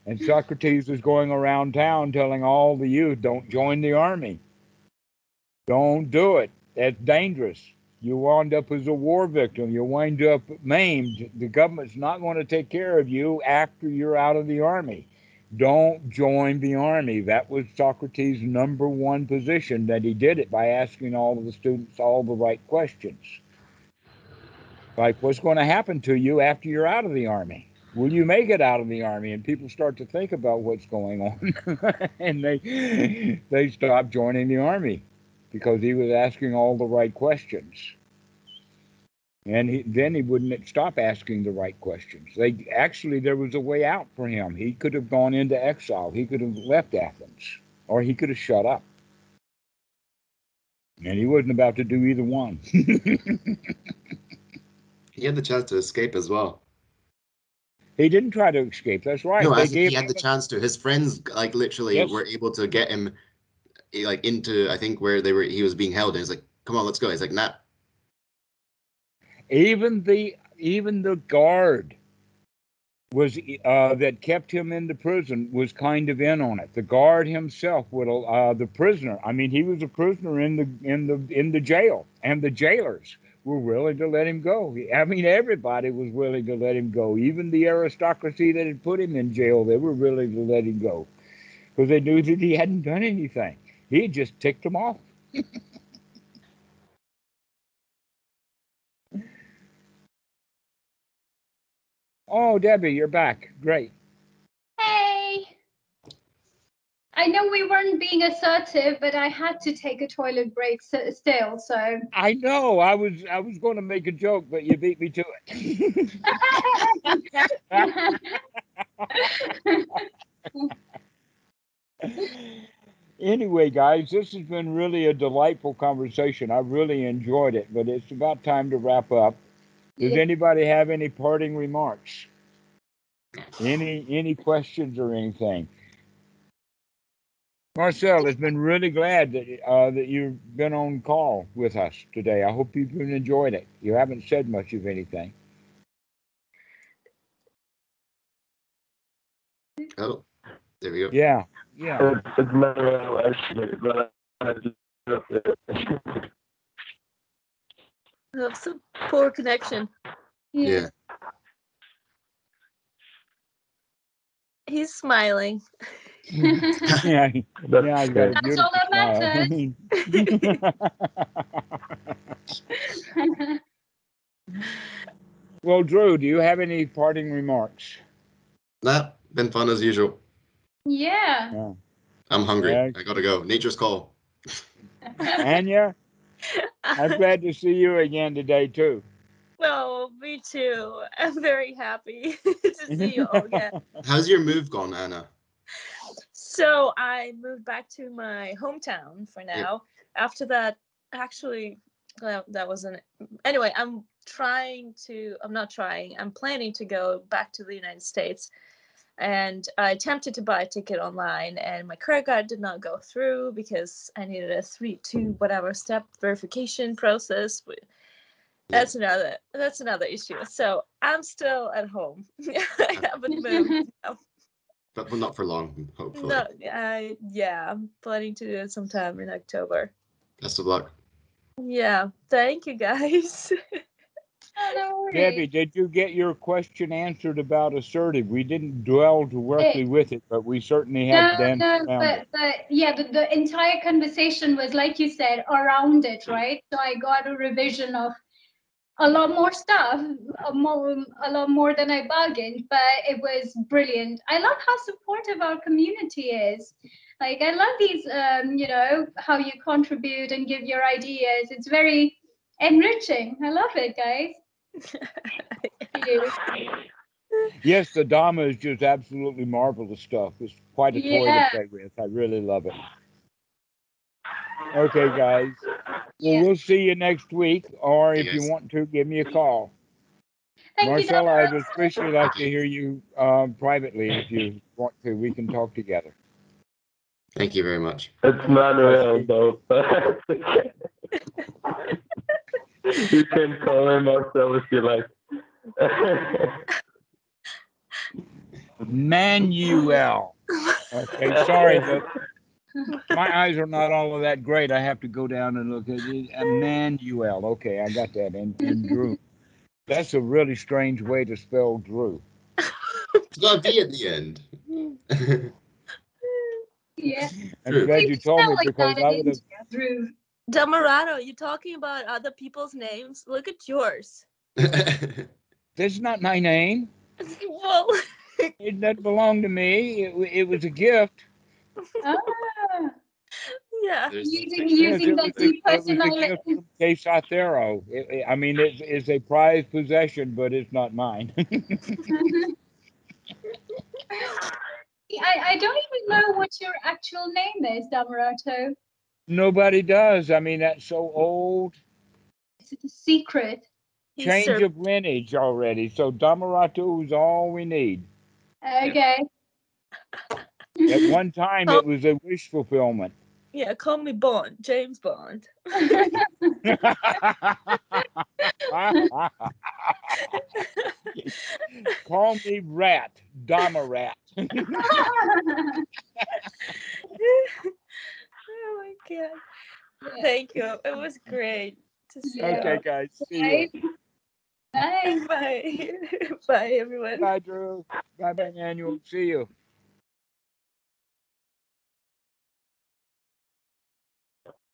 And Socrates was going around town telling all the youth, don't join the army. Don't do it. That's dangerous. You wind up as a war victim. You wind up maimed. The government's not going to take care of you after you're out of the army. Don't join the army. That was Socrates' number one position, that he did it by asking all of the students all the right questions. Like, what's going to happen to you after you're out of the army? Will you make it out of the army? And people start to think about what's going on, and they they stop joining the army because he was asking all the right questions. And he, then he wouldn't stop asking the right questions. They actually there was a way out for him. He could have gone into exile. He could have left Athens, or he could have shut up. And he wasn't about to do either one. He had the chance to escape as well. he didn't try to escape. That's right. no, They as in gave he had the him- chance to. His friends, like literally, Yes. were able to get him, like into I think where they were. He was being held, and he's like, "Come on, let's go." He's like, "Nah." even the even the guard was uh, that kept him in the prison was kind of in on it. The guard himself would uh, the prisoner. I mean, he was a prisoner in the in the in the jail, and the jailers were willing to let him go. I mean, everybody was willing to let him go. Even the aristocracy that had put him in jail, they were willing to let him go because they knew that he hadn't done anything. He just ticked them off. Oh, Debbie, you're back. Great. Hey. I know we weren't being assertive, but I had to take a toilet break s- still. So I know. I was I was going to make a joke, but you beat me to it. anyway, guys, this has been really a delightful conversation. I really enjoyed it, but it's about time to wrap up. Does Yeah. anybody have any parting remarks? Any any questions or anything? Marcel, it's been really glad that uh, that you've been on call with us today. I hope you've enjoyed it. You haven't said much of anything. Oh, there we go. Yeah, yeah. It's, it's Manuel actually, but I just have some poor connection. Yeah. He's smiling. yeah, That's yeah, I got a good. That's all beautiful smile. well, Drew, do you have any parting remarks? Nah, been fun as usual. Yeah. Yeah. I'm hungry. Yeah. I gotta go. Nature's call. Anya, I'm glad to see you again today too. Well, me too. I'm very happy to see you all again. How's your move gone, Anna? So I moved back to my hometown for now. After that, actually, well, that wasn't. Anyway, I'm trying to. I'm not trying. I'm planning to go back to the United States, and I attempted to buy a ticket online, and my credit card did not go through because I needed a three, two, whatever step verification process. That's another. That's another issue. So I'm still at home. I haven't moved. But well, not for long, hopefully. No, I yeah, I'm planning to do it sometime in October. Best of luck. Yeah, thank you guys. No. Debbie, did you get your question answered about assertive? We didn't dwell directly with it, but we certainly have no, no, but, but yeah, the, the entire conversation was like you said, around it, right? So I got a revision of a lot more stuff, a, more, a lot more than I bargained, but it was brilliant. I love how supportive our community is. Like I love these, um, you know, how you contribute and give your ideas. It's very enriching. I love it, guys. You. Yes, the Dhamma is just absolutely marvelous stuff. It's quite a toy Yeah. to play with. I really love it. Okay, guys. Well, Yeah. we'll see you next week, or Hey, if you want to, give me a call. Thank you, Marcella, I'd especially like to hear you um, privately if you want to. We can talk together. Thank you very much. It's Manuel, though. but it's okay. you can call him Marcel if you like. Manuel. Okay, sorry, but my eyes are not all of that great. I have to go down and look at it. Emmanuel. Okay, I got that. And, and Drew. That's a really strange way to spell Drew. It's got a V at the end. Yeah. I'm glad you told me like because I in would have. India, Drew. Dhammarato, you talking about other people's names? Look at yours. That's not my name. well, It doesn't belong to me. It, it was a gift. Ah, yeah. There's the using picture. Yes, using it that was a- it was a depersonalized. gift from Quesatero. It- it- I mean, it's, it's a prized possession, but it's not mine. I, I don't even know what your actual name is, Dhammarato. Nobody does. I mean, that's so old. Is it a secret? He Change served- of lineage already. So Dhammarato is all we need. Okay. At one time, it was a wish fulfillment. yeah, call me Bond, James Bond. Call me Rat, Damarat. oh my god. Thank you. It was great to see you. okay, guys. See. Bye. you. Bye. Bye everyone. Bye, Drew. Bye, bye, Manuel. See you.